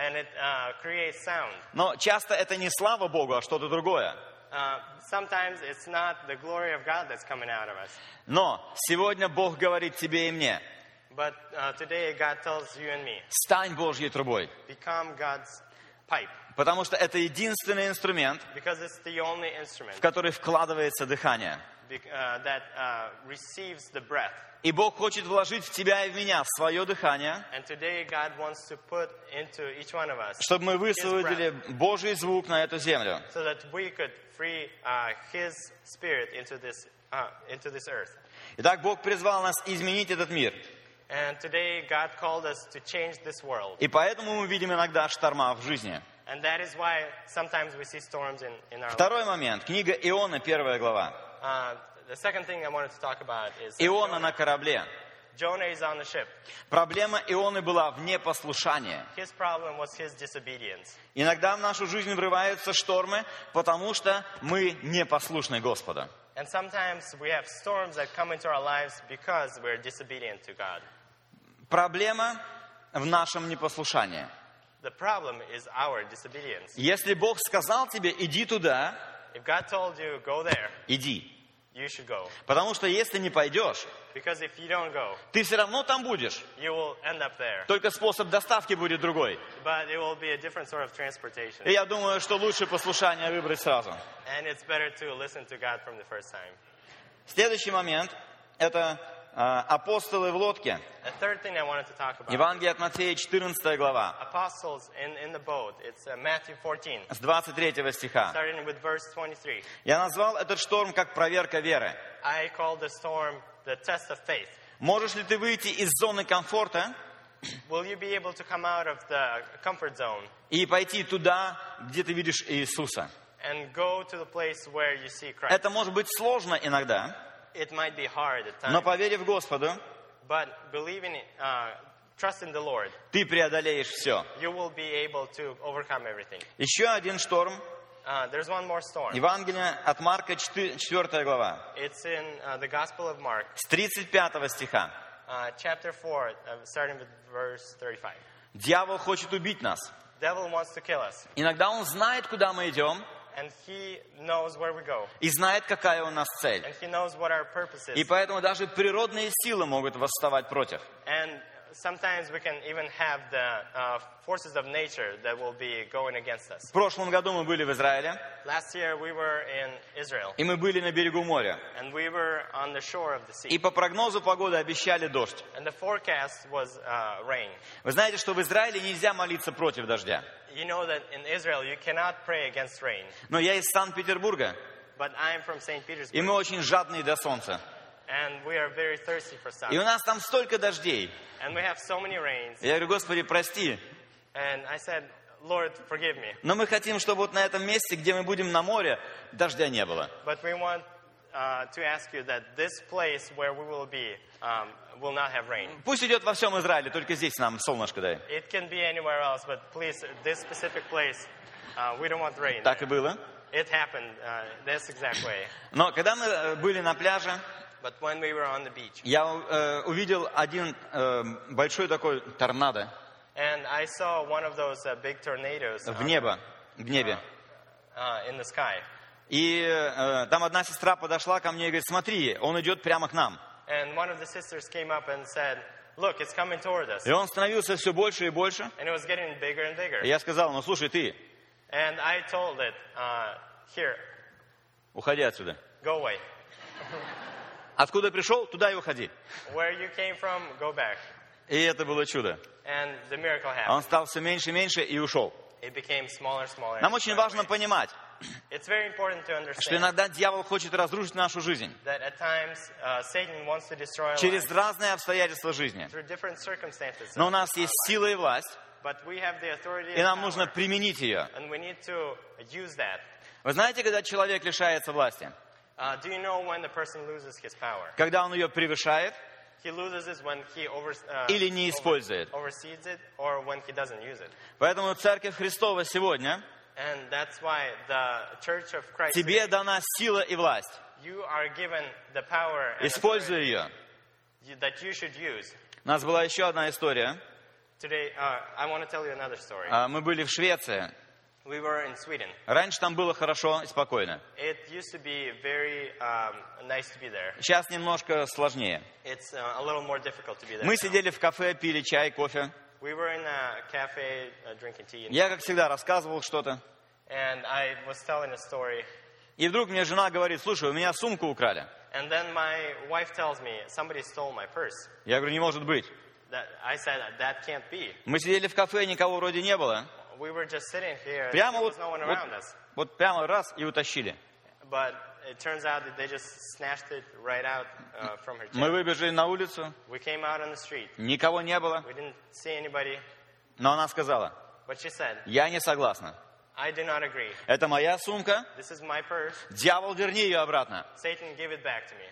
[SPEAKER 5] And it uh, creates sound.
[SPEAKER 4] Но часто это не слава Богу, а что-то другое.
[SPEAKER 5] Uh, sometimes it's not the glory of God that's coming out of us.
[SPEAKER 4] Но сегодня Бог говорит тебе и мне,
[SPEAKER 5] But uh, today God tells you and me,
[SPEAKER 4] стань Божьей трубой.
[SPEAKER 5] become God's pipe.
[SPEAKER 4] Потому что это единственный инструмент,
[SPEAKER 5] Because it's the only instrument
[SPEAKER 4] в который вкладывается дыхание.
[SPEAKER 5] Uh, that uh, receives the breath.
[SPEAKER 4] И Бог хочет вложить в тебя и в меня свое дыхание,
[SPEAKER 5] And today God wants to put into each one of us
[SPEAKER 4] чтобы мы высвободили Божий звук на эту землю.
[SPEAKER 5] so that we could free uh, His Spirit into this, uh, into this earth.
[SPEAKER 4] Итак, Бог призвал нас изменить этот мир.
[SPEAKER 5] And today God called us to change this world.
[SPEAKER 4] И поэтому мы видим иногда шторма в жизни.
[SPEAKER 5] And that is why sometimes we see storms in, in our.
[SPEAKER 4] Второй момент. Книга Иона, первая глава.
[SPEAKER 5] Uh,
[SPEAKER 4] Иона на корабле.
[SPEAKER 5] Jonah is on the ship.
[SPEAKER 4] Проблема Ионы была в непослушании.
[SPEAKER 5] His problem was his disobedience.
[SPEAKER 4] Иногда в нашу жизнь врываются штормы, потому что мы непослушны Господу.
[SPEAKER 5] And sometimes we have storms that come into our lives because we're disobedient to God.
[SPEAKER 4] Проблема в нашем непослушании.
[SPEAKER 5] The problem is our disobedience.
[SPEAKER 4] Если Бог сказал тебе, иди туда,
[SPEAKER 5] If God told you, go there,
[SPEAKER 4] иди.
[SPEAKER 5] you should go.
[SPEAKER 4] Потому что если не пойдешь,
[SPEAKER 5] Because if you don't go,
[SPEAKER 4] ты все равно там будешь.
[SPEAKER 5] you will end up there.
[SPEAKER 4] Только способ доставки будет другой.
[SPEAKER 5] But it will be a different sort of transportation.
[SPEAKER 4] И я думаю, что лучше послушание выбрать сразу.
[SPEAKER 5] And it's better to listen to God from the first time.
[SPEAKER 4] Следующий момент – это а, апостолы в лодке. Евангелие от Матфея, 14 глава,
[SPEAKER 5] apostles in, in the boat. It's uh, Matthew 14,
[SPEAKER 4] с 23 стиха.
[SPEAKER 5] starting with verse 23.
[SPEAKER 4] Я назвал этот шторм как проверка веры. Можешь ли ты выйти из зоны комфорта
[SPEAKER 5] Will you be able to come out of the comfort zone
[SPEAKER 4] и пойти туда, где ты видишь Иисуса?
[SPEAKER 5] and go to the place where you see Christ?
[SPEAKER 4] Это может быть сложно иногда,
[SPEAKER 5] It might be hard at
[SPEAKER 4] но поверив Господу,
[SPEAKER 5] but believing, in- uh, trust in the Lord,
[SPEAKER 4] ты преодолеешь все.
[SPEAKER 5] you will be able to overcome everything.
[SPEAKER 4] Еще один шторм.
[SPEAKER 5] Uh, there's one more storm.
[SPEAKER 4] Евангелие от Марка, 4 глава,
[SPEAKER 5] It's in uh, the Gospel of Mark,
[SPEAKER 4] с 35 стиха.
[SPEAKER 5] uh, chapter 4, uh, starting with verse 35.
[SPEAKER 4] Дьявол хочет убить нас.
[SPEAKER 5] Devil wants to kill us,
[SPEAKER 4] Иногда он знает, куда мы идем,
[SPEAKER 5] and he knows where we go,
[SPEAKER 4] и знает, какая у нас цель.
[SPEAKER 5] and he knows what our purpose
[SPEAKER 4] И поэтому даже природные силы могут восставать против.
[SPEAKER 5] And sometimes we can even have the uh, forces of nature that will be going against us.
[SPEAKER 4] В прошлом году мы были в Израиле,
[SPEAKER 5] Last year we were in Israel,
[SPEAKER 4] и мы были на берегу моря.
[SPEAKER 5] and we were on the shore of the sea.
[SPEAKER 4] И по прогнозу погоды обещали дождь.
[SPEAKER 5] And the forecast was uh, rain.
[SPEAKER 4] Вы знаете, что в Израиле нельзя молиться против дождя.
[SPEAKER 5] You know that in Israel you cannot pray against rain.
[SPEAKER 4] Но я из Санкт-Петербурга,
[SPEAKER 5] But I am from
[SPEAKER 4] и
[SPEAKER 5] Petersburg,
[SPEAKER 4] мы очень жадные до солнца.
[SPEAKER 5] and we are very thirsty for sun.
[SPEAKER 4] И у нас там столько дождей.
[SPEAKER 5] And we have so many rains.
[SPEAKER 4] Я говорю, Господи, прости,
[SPEAKER 5] And I said, Lord, forgive me.
[SPEAKER 4] но мы хотим, чтобы вот на этом месте, где мы будем на море, дождя не было.
[SPEAKER 5] But we want uh, to ask you that this place where we will be um, will not have rain.
[SPEAKER 4] Пусть идет во всем Израиле, только здесь нам солнышко дай.
[SPEAKER 5] It can be anywhere else, but please, this specific place, uh, we don't want rain.
[SPEAKER 4] Так и было.
[SPEAKER 5] It happened uh, this exact way.
[SPEAKER 4] Но когда мы э, были на пляже,
[SPEAKER 5] But when we were on the beach,
[SPEAKER 4] я э, увидел один э, большой такой торнадо
[SPEAKER 5] and I saw one of those uh, big tornadoes
[SPEAKER 4] в
[SPEAKER 5] uh,
[SPEAKER 4] небо, в небе.
[SPEAKER 5] uh, in the sky.
[SPEAKER 4] И э, там одна сестра подошла ко мне и говорит, смотри, он идет прямо к нам.
[SPEAKER 5] And one of the sisters came up and said, Look, it's coming toward us.
[SPEAKER 4] И он становился все больше и больше.
[SPEAKER 5] And it was getting bigger and bigger.
[SPEAKER 4] И я сказал, ну слушай, ты,
[SPEAKER 5] And I told it, uh, Here,
[SPEAKER 4] уходи отсюда.
[SPEAKER 5] go away. <laughs>
[SPEAKER 4] Откуда пришел, туда и уходи.
[SPEAKER 5] Where you came from, go back.
[SPEAKER 4] И это было чудо.
[SPEAKER 5] And the miracle
[SPEAKER 4] Он
[SPEAKER 5] happened.
[SPEAKER 4] стал все меньше и меньше и ушел.
[SPEAKER 5] It became smaller, smaller.
[SPEAKER 4] Нам очень важно понимать, Что иногда дьявол хочет разрушить нашу жизнь
[SPEAKER 5] uh,
[SPEAKER 4] через разные обстоятельства жизни. Но у нас есть сила и власть, и нам нужно применить ее. Вы знаете, когда человек лишается власти?
[SPEAKER 5] Uh?
[SPEAKER 4] Когда он ее превышает
[SPEAKER 5] uh,
[SPEAKER 4] или не использует. Поэтому Церковь Христова сегодня
[SPEAKER 5] And that's why the Church of Christ,
[SPEAKER 4] тебе дана сила и власть.
[SPEAKER 5] you are given the power and
[SPEAKER 4] Используй ее.
[SPEAKER 5] authority that you should use.
[SPEAKER 4] У нас была еще одна история.
[SPEAKER 5] Today, uh, I want to tell you another story.
[SPEAKER 4] А, Мы были в Швеции.
[SPEAKER 5] we were in Sweden.
[SPEAKER 4] Раньше там было хорошо и спокойно.
[SPEAKER 5] It used to be very um, nice to be there.
[SPEAKER 4] Сейчас немножко сложнее.
[SPEAKER 5] It's uh, a little more difficult to be there.
[SPEAKER 4] Мы
[SPEAKER 5] now.
[SPEAKER 4] сидели в кафе, пили чай, кофе.
[SPEAKER 5] We were in a cafe uh, drinking tea, and,
[SPEAKER 4] Я, как всегда, рассказывал что-то.
[SPEAKER 5] and I was telling a story.
[SPEAKER 4] И вдруг мне жена говорит, слушай, у меня сумку украли.
[SPEAKER 5] And then my wife tells me somebody stole my purse.
[SPEAKER 4] Я говорю, не может быть.
[SPEAKER 5] That I said that can't be.
[SPEAKER 4] Мы сидели в кафе, никого вроде не было.
[SPEAKER 5] We were just sitting here.
[SPEAKER 4] Прямо
[SPEAKER 5] there
[SPEAKER 4] вот,
[SPEAKER 5] was no one
[SPEAKER 4] вот, вот прямо раз и утащили.
[SPEAKER 5] But it turns out that they just snatched it right out uh, from her
[SPEAKER 4] Мы выбежали на улицу,
[SPEAKER 5] We came out on the street.
[SPEAKER 4] никого не было.
[SPEAKER 5] We didn't see anybody.
[SPEAKER 4] Но она сказала,
[SPEAKER 5] But she said,
[SPEAKER 4] я не согласна.
[SPEAKER 5] I do not agree.
[SPEAKER 4] Это моя сумка,
[SPEAKER 5] This is my purse.
[SPEAKER 4] дьявол, верни ее обратно.
[SPEAKER 5] Satan, give it back to me.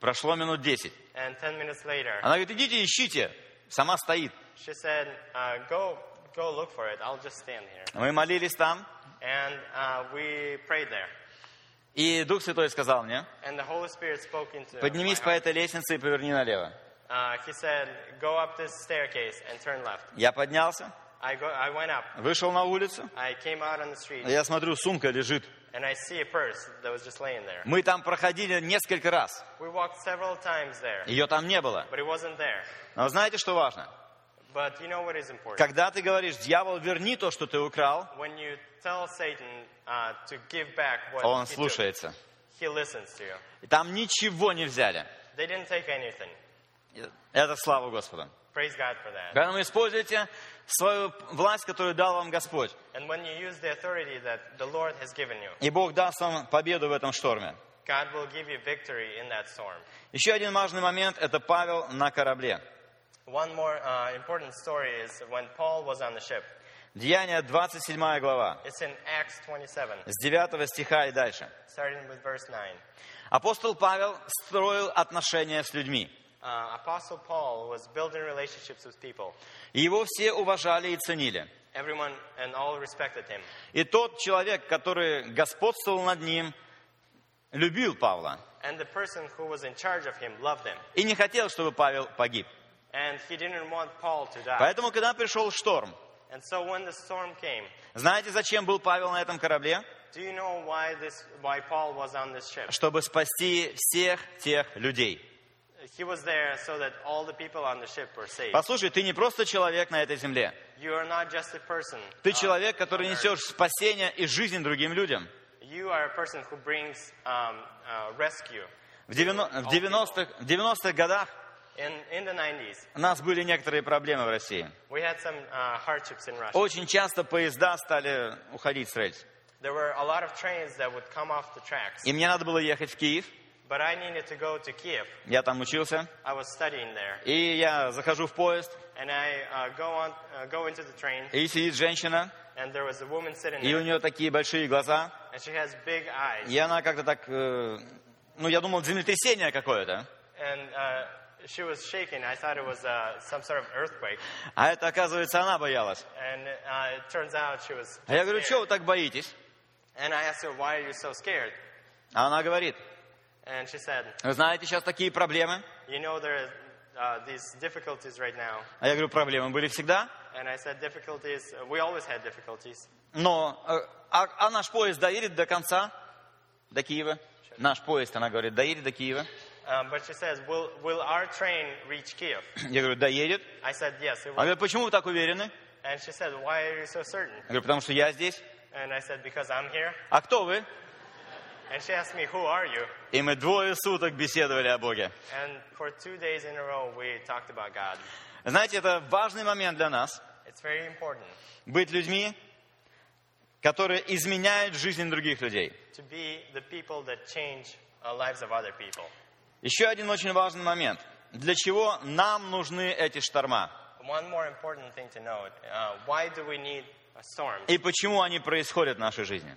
[SPEAKER 4] Прошло минут десять.
[SPEAKER 5] And 10 minutes later,
[SPEAKER 4] Она говорит, идите, ищите. Сама стоит.
[SPEAKER 5] she said, uh, go, go look for it. I'll just stand here.
[SPEAKER 4] Мы молились там,
[SPEAKER 5] And uh, we prayed there.
[SPEAKER 4] и Дух Святой сказал мне,
[SPEAKER 5] And the Holy Spirit spoke into
[SPEAKER 4] поднимись по этой лестнице и поверни налево.
[SPEAKER 5] Uh, he said, go up this staircase and turn left.
[SPEAKER 4] Я поднялся,
[SPEAKER 5] I, go, I went up.
[SPEAKER 4] вышел на улицу,
[SPEAKER 5] I came out on the street.
[SPEAKER 4] я смотрю, сумка лежит.
[SPEAKER 5] And I see a purse that was just laying there.
[SPEAKER 4] Мы там проходили несколько раз.
[SPEAKER 5] We walked several times there,
[SPEAKER 4] Ее там не было.
[SPEAKER 5] but it wasn't there.
[SPEAKER 4] Но знаете, что важно?
[SPEAKER 5] But you know what is important?
[SPEAKER 4] Когда ты говоришь, дьявол, верни то, что ты украл,
[SPEAKER 5] When you tell Satan uh, to give back what
[SPEAKER 4] он слушается.
[SPEAKER 5] he listens to you.
[SPEAKER 4] И Там ничего не взяли.
[SPEAKER 5] They didn't take anything.
[SPEAKER 4] Это слава Господу.
[SPEAKER 5] Praise God for that.
[SPEAKER 4] Поэтому используйте свою власть, которую дал вам Господь.
[SPEAKER 5] And when you use the authority that the Lord has given you,
[SPEAKER 4] И Бог даст вам победу в этом шторме.
[SPEAKER 5] God will give you victory in that storm.
[SPEAKER 4] Еще один важный момент – это Павел на корабле.
[SPEAKER 5] One more uh, important story is when Paul was on the ship.
[SPEAKER 4] Деяние 27 глава,
[SPEAKER 5] It's in Acts 27,
[SPEAKER 4] с 9 стиха и дальше.
[SPEAKER 5] starting with verse 9.
[SPEAKER 4] Апостол Павел строил отношения с людьми.
[SPEAKER 5] Uh, Apostle Paul was building relationships with people.
[SPEAKER 4] Его все уважали и ценили.
[SPEAKER 5] Everyone and all respected him.
[SPEAKER 4] И тот человек, который господствовал над ним, любил Павла.
[SPEAKER 5] And the person who was in charge of him loved him.
[SPEAKER 4] И не хотел, чтобы Павел погиб. Поэтому, когда пришел шторм,
[SPEAKER 5] And so when the storm came,
[SPEAKER 4] знаете, зачем был Павел на этом корабле? Чтобы спасти всех тех людей.
[SPEAKER 5] He was there so that all the people on the ship were saved.
[SPEAKER 4] Послушай, ты не просто человек на этой земле.
[SPEAKER 5] You are not just a person.
[SPEAKER 4] Ты
[SPEAKER 5] uh,
[SPEAKER 4] человек, который несешь спасение и жизнь другим людям.
[SPEAKER 5] You are a person who brings um, uh, rescue.
[SPEAKER 4] В 90-х, в 90-х, в 90-х годах
[SPEAKER 5] In, in the 90s,
[SPEAKER 4] у нас были некоторые проблемы в России.
[SPEAKER 5] uh.
[SPEAKER 4] Очень часто поезда стали уходить с рельс.
[SPEAKER 5] There.
[SPEAKER 4] И мне надо было ехать в Киев.
[SPEAKER 5] But I needed to go to Kiev.
[SPEAKER 4] Я там учился.
[SPEAKER 5] I was studying there.
[SPEAKER 4] И я захожу в поезд,
[SPEAKER 5] And I uh, go, on, uh, go into the train,
[SPEAKER 4] и сидит женщина,
[SPEAKER 5] and there was a woman sitting
[SPEAKER 4] и у
[SPEAKER 5] there,
[SPEAKER 4] нее такие большие глаза.
[SPEAKER 5] and she has big eyes.
[SPEAKER 4] И она как-то так, э, ну, я думал, землетрясение какое-то.
[SPEAKER 5] And uh, she was shaking. I thought it was uh, some sort of earthquake.
[SPEAKER 4] А это, оказывается, она боялась.
[SPEAKER 5] And uh, it turns out she was
[SPEAKER 4] А я говорю, что вы так боитесь?
[SPEAKER 5] And I asked her, why are you so scared?
[SPEAKER 4] А она говорит,
[SPEAKER 5] And she said,
[SPEAKER 4] вы знаете, сейчас такие проблемы.
[SPEAKER 5] you know there are uh, these difficulties right now.
[SPEAKER 4] А я говорю, проблемы были всегда.
[SPEAKER 5] And I said, difficulties, uh, we always had difficulties.
[SPEAKER 4] Но, э, а, а наш поезд доедет до конца, до Киева? Наш поезд, она говорит, доедет до Киева.
[SPEAKER 5] Um, but she says, will, will our train reach Kiev?
[SPEAKER 4] Я говорю, доедет.
[SPEAKER 5] I said, yes, it
[SPEAKER 4] Она
[SPEAKER 5] will.
[SPEAKER 4] говорит, почему вы так уверены?
[SPEAKER 5] And she said, why are you so certain?
[SPEAKER 4] Я говорю, потому что я здесь.
[SPEAKER 5] And I said, because I'm here.
[SPEAKER 4] А кто вы?
[SPEAKER 5] And she asked me, who are you?
[SPEAKER 4] И мы двое суток беседовали о Боге.
[SPEAKER 5] And for two days in a row, we talked about God.
[SPEAKER 4] Знаете, это важный момент для нас.
[SPEAKER 5] It's very important
[SPEAKER 4] Быть людьми, которые изменяют жизнь других людей.
[SPEAKER 5] to be the people that change uh, lives of other people.
[SPEAKER 4] Еще один очень важный момент. Для чего нам нужны эти шторма?
[SPEAKER 5] Uh,
[SPEAKER 4] и почему они происходят в нашей жизни.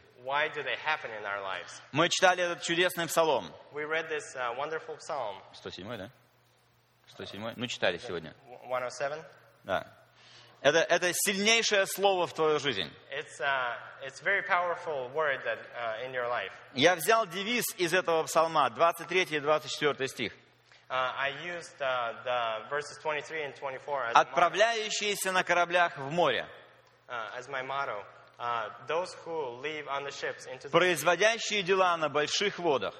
[SPEAKER 4] Мы читали этот чудесный псалом.
[SPEAKER 5] We read this uh, wonderful psalm,
[SPEAKER 4] 107, да? 107? Ну, читали сегодня.
[SPEAKER 5] 107.
[SPEAKER 4] Да. Это, это сильнейшее слово в твою жизнь.
[SPEAKER 5] It's uh, it's very powerful word that uh, in your life.
[SPEAKER 4] Я взял девиз из этого псалма, 23 и 24 стих.
[SPEAKER 5] Uh, I used the verses 23 and 24 as, my,
[SPEAKER 4] Отправляющиеся на кораблях в море,
[SPEAKER 5] as my motto. Uh, those who live on the ships into the,
[SPEAKER 4] производящие дела на больших водах,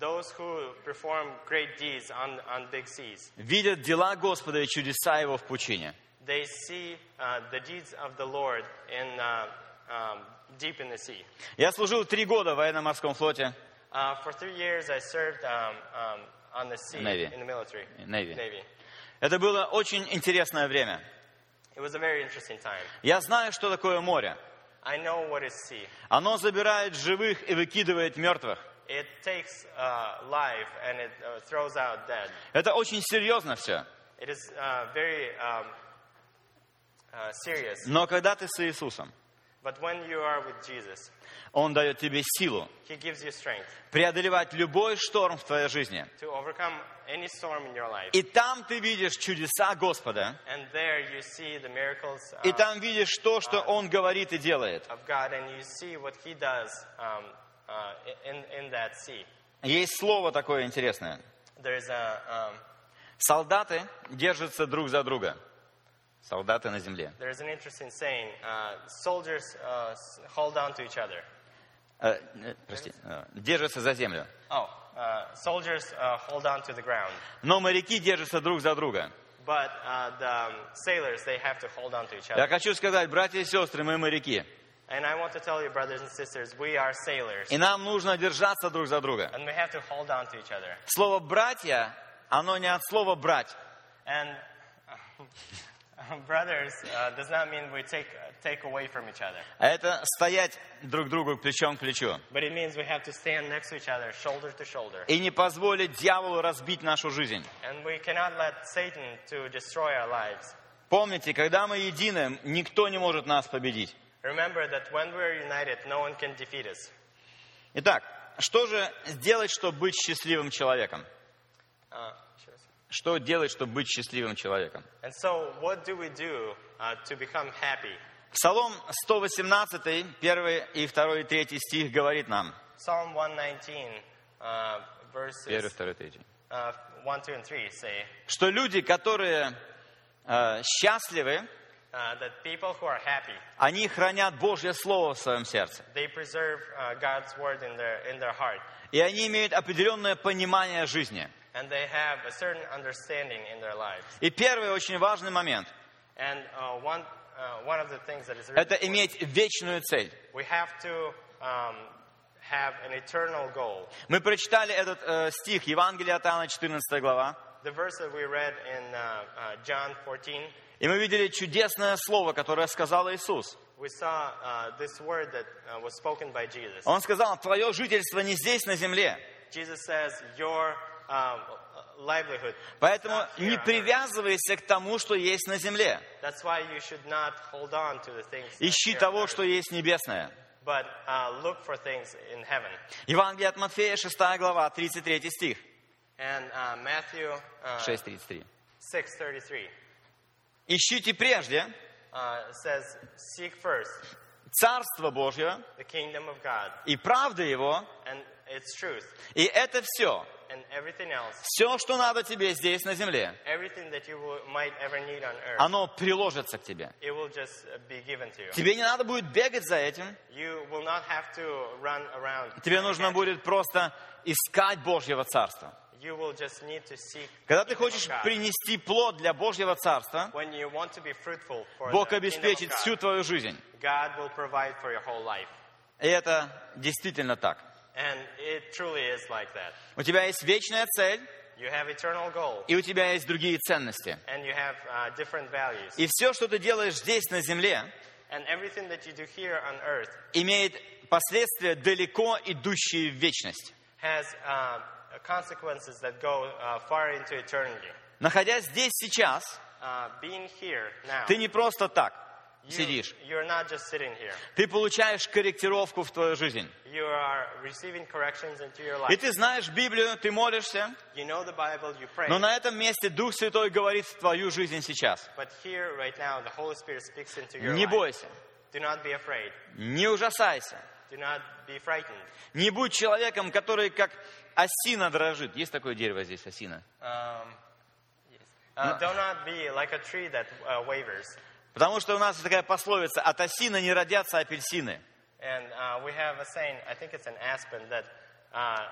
[SPEAKER 5] those who perform great deeds on, on big seas.
[SPEAKER 4] видят дела Господа и чудеса Его в пучине.
[SPEAKER 5] They see uh, the deeds of the Lord in uh, um, deep in the sea.
[SPEAKER 4] Я служил три года в военно-морском флоте,
[SPEAKER 5] Uh, for three years, I served um, um, on the sea
[SPEAKER 4] Navy.
[SPEAKER 5] in the military.
[SPEAKER 4] Navy.
[SPEAKER 5] Navy.
[SPEAKER 4] Это было очень интересное время.
[SPEAKER 5] It was a very interesting time.
[SPEAKER 4] Я знаю, что такое море.
[SPEAKER 5] I know what is sea.
[SPEAKER 4] Оно забирает живых и выкидывает мертвых.
[SPEAKER 5] It takes uh, life and it uh, throws out dead.
[SPEAKER 4] Это очень серьезно все.
[SPEAKER 5] It is uh, very um, uh.
[SPEAKER 4] Но когда ты с Иисусом,
[SPEAKER 5] Jesus,
[SPEAKER 4] Он дает тебе силу преодолевать любой шторм в твоей жизни. И там ты видишь чудеса Господа.
[SPEAKER 5] Miracles
[SPEAKER 4] И
[SPEAKER 5] uh,
[SPEAKER 4] там видишь то, что Он говорит и делает.
[SPEAKER 5] God, does um, uh, in, in.
[SPEAKER 4] Есть слово такое интересное.
[SPEAKER 5] A, um,
[SPEAKER 4] Солдаты держатся друг за друга. Солдаты на земле.
[SPEAKER 5] there's an interesting saying uh, soldiers uh, hold on to each other.
[SPEAKER 4] Э, э, прости, э, держатся за землю.
[SPEAKER 5] Oh, uh, soldiers uh, hold on to the ground.
[SPEAKER 4] Но моряки держатся друг за друга.
[SPEAKER 5] But uh, the um, sailors, they have to hold on to each
[SPEAKER 4] Я
[SPEAKER 5] other.
[SPEAKER 4] хочу сказать, братья и сестры, мы моряки.
[SPEAKER 5] And I want to tell you, brothers and sisters, we are sailors.
[SPEAKER 4] И нам нужно держаться друг за друга.
[SPEAKER 5] And we have to hold on to each other.
[SPEAKER 4] Слово «братья», оно не от слова «брать».
[SPEAKER 5] And uh, brothers uh, does not mean we take, uh, take away from each other.
[SPEAKER 4] А это стоять друг другу плечом к плечу.
[SPEAKER 5] But it means we have to stand next to each other, shoulder to shoulder.
[SPEAKER 4] И не позволить дьяволу разбить нашу жизнь.
[SPEAKER 5] And we cannot let Satan to destroy our lives.
[SPEAKER 4] Помните, когда мы едины, никто не может нас победить.
[SPEAKER 5] Remember that when we're united, no one can defeat us.
[SPEAKER 4] Итак, что же сделать, чтобы быть счастливым человеком?
[SPEAKER 5] Uh.
[SPEAKER 4] Что делать, чтобы быть счастливым человеком?
[SPEAKER 5] And so, what do we do uh, to become happy?
[SPEAKER 4] Псалом 118, 1 и 2 и 3 стих говорит нам.
[SPEAKER 5] Psalm 119, uh,
[SPEAKER 4] 1,
[SPEAKER 5] verses
[SPEAKER 4] 2, 3.
[SPEAKER 5] uh, 1, 2, and 3 say
[SPEAKER 4] Что люди, которые э, счастливы,
[SPEAKER 5] uh, that people who are happy,
[SPEAKER 4] они хранят Божье Слово в своем сердце.
[SPEAKER 5] they preserve uh, God's word in their, in their heart.
[SPEAKER 4] И они имеют определенное понимание жизни.
[SPEAKER 5] And they have a certain understanding in their lives.
[SPEAKER 4] И первый очень важный момент
[SPEAKER 5] And uh, one, uh, one of the things that is – really
[SPEAKER 4] это
[SPEAKER 5] important,
[SPEAKER 4] иметь вечную цель.
[SPEAKER 5] we have to um, have an eternal goal.
[SPEAKER 4] Мы прочитали этот э, стих Евангелия от Иоанна, 14 глава,
[SPEAKER 5] The verse that we read in uh, uh, John 14,
[SPEAKER 4] и мы видели чудесное слово, которое сказал Иисус.
[SPEAKER 5] we saw uh, this word that uh, was spoken by Jesus.
[SPEAKER 4] Он сказал, твое жительство не здесь, на земле.
[SPEAKER 5] Jesus says, Your um, livelihood.
[SPEAKER 4] Поэтому не
[SPEAKER 5] on earth."
[SPEAKER 4] привязывайся к тому, что есть на земле. Ищи того, что есть небесное.
[SPEAKER 5] but uh, look for things in heaven.
[SPEAKER 4] Евангелие от Матфея, 6 глава, 33 стих.
[SPEAKER 5] And uh, Matthew uh,
[SPEAKER 4] 6.33.
[SPEAKER 5] 6:33
[SPEAKER 4] Ищите прежде
[SPEAKER 5] uh, says, "Seek first
[SPEAKER 4] Царство Божье
[SPEAKER 5] the kingdom of God
[SPEAKER 4] и правда Его,
[SPEAKER 5] and its truth,
[SPEAKER 4] и это все, все, что надо тебе здесь на земле, оно приложится к тебе.
[SPEAKER 5] uh.
[SPEAKER 4] Тебе не надо будет бегать за этим, тебе нужно будет просто искать Божьего Царства. Когда ты хочешь принести плод для Божьего Царства, Бог обеспечит всю твою жизнь. И это действительно так.
[SPEAKER 5] And it truly is like that.
[SPEAKER 4] У тебя есть вечная цель,
[SPEAKER 5] You have eternal goal,
[SPEAKER 4] и у тебя есть другие ценности.
[SPEAKER 5] and you have uh, different values.
[SPEAKER 4] И все, что ты делаешь здесь, на земле,
[SPEAKER 5] And everything that you do here on earth
[SPEAKER 4] имеет последствия далеко идущие в вечность.
[SPEAKER 5] has uh, consequences that go uh, far into eternity.
[SPEAKER 4] Находясь здесь сейчас,
[SPEAKER 5] Uh, being here now,
[SPEAKER 4] ты не просто так. Сидишь. Ты получаешь корректировку в твою жизнь. И ты знаешь Библию, ты молишься,
[SPEAKER 5] You know Bible,
[SPEAKER 4] но на этом месте Дух Святой говорит в твою жизнь сейчас.
[SPEAKER 5] Here, right now,
[SPEAKER 4] Не бойся, не ужасайся, не будь человеком, который как осина дрожит. Есть такое дерево здесь, осина?
[SPEAKER 5] Um, yes. uh, be like that uh.
[SPEAKER 4] Потому что у нас такая пословица, от осины не родятся апельсины.
[SPEAKER 5] And uh, we have a saying, I think it's an aspen, that uh,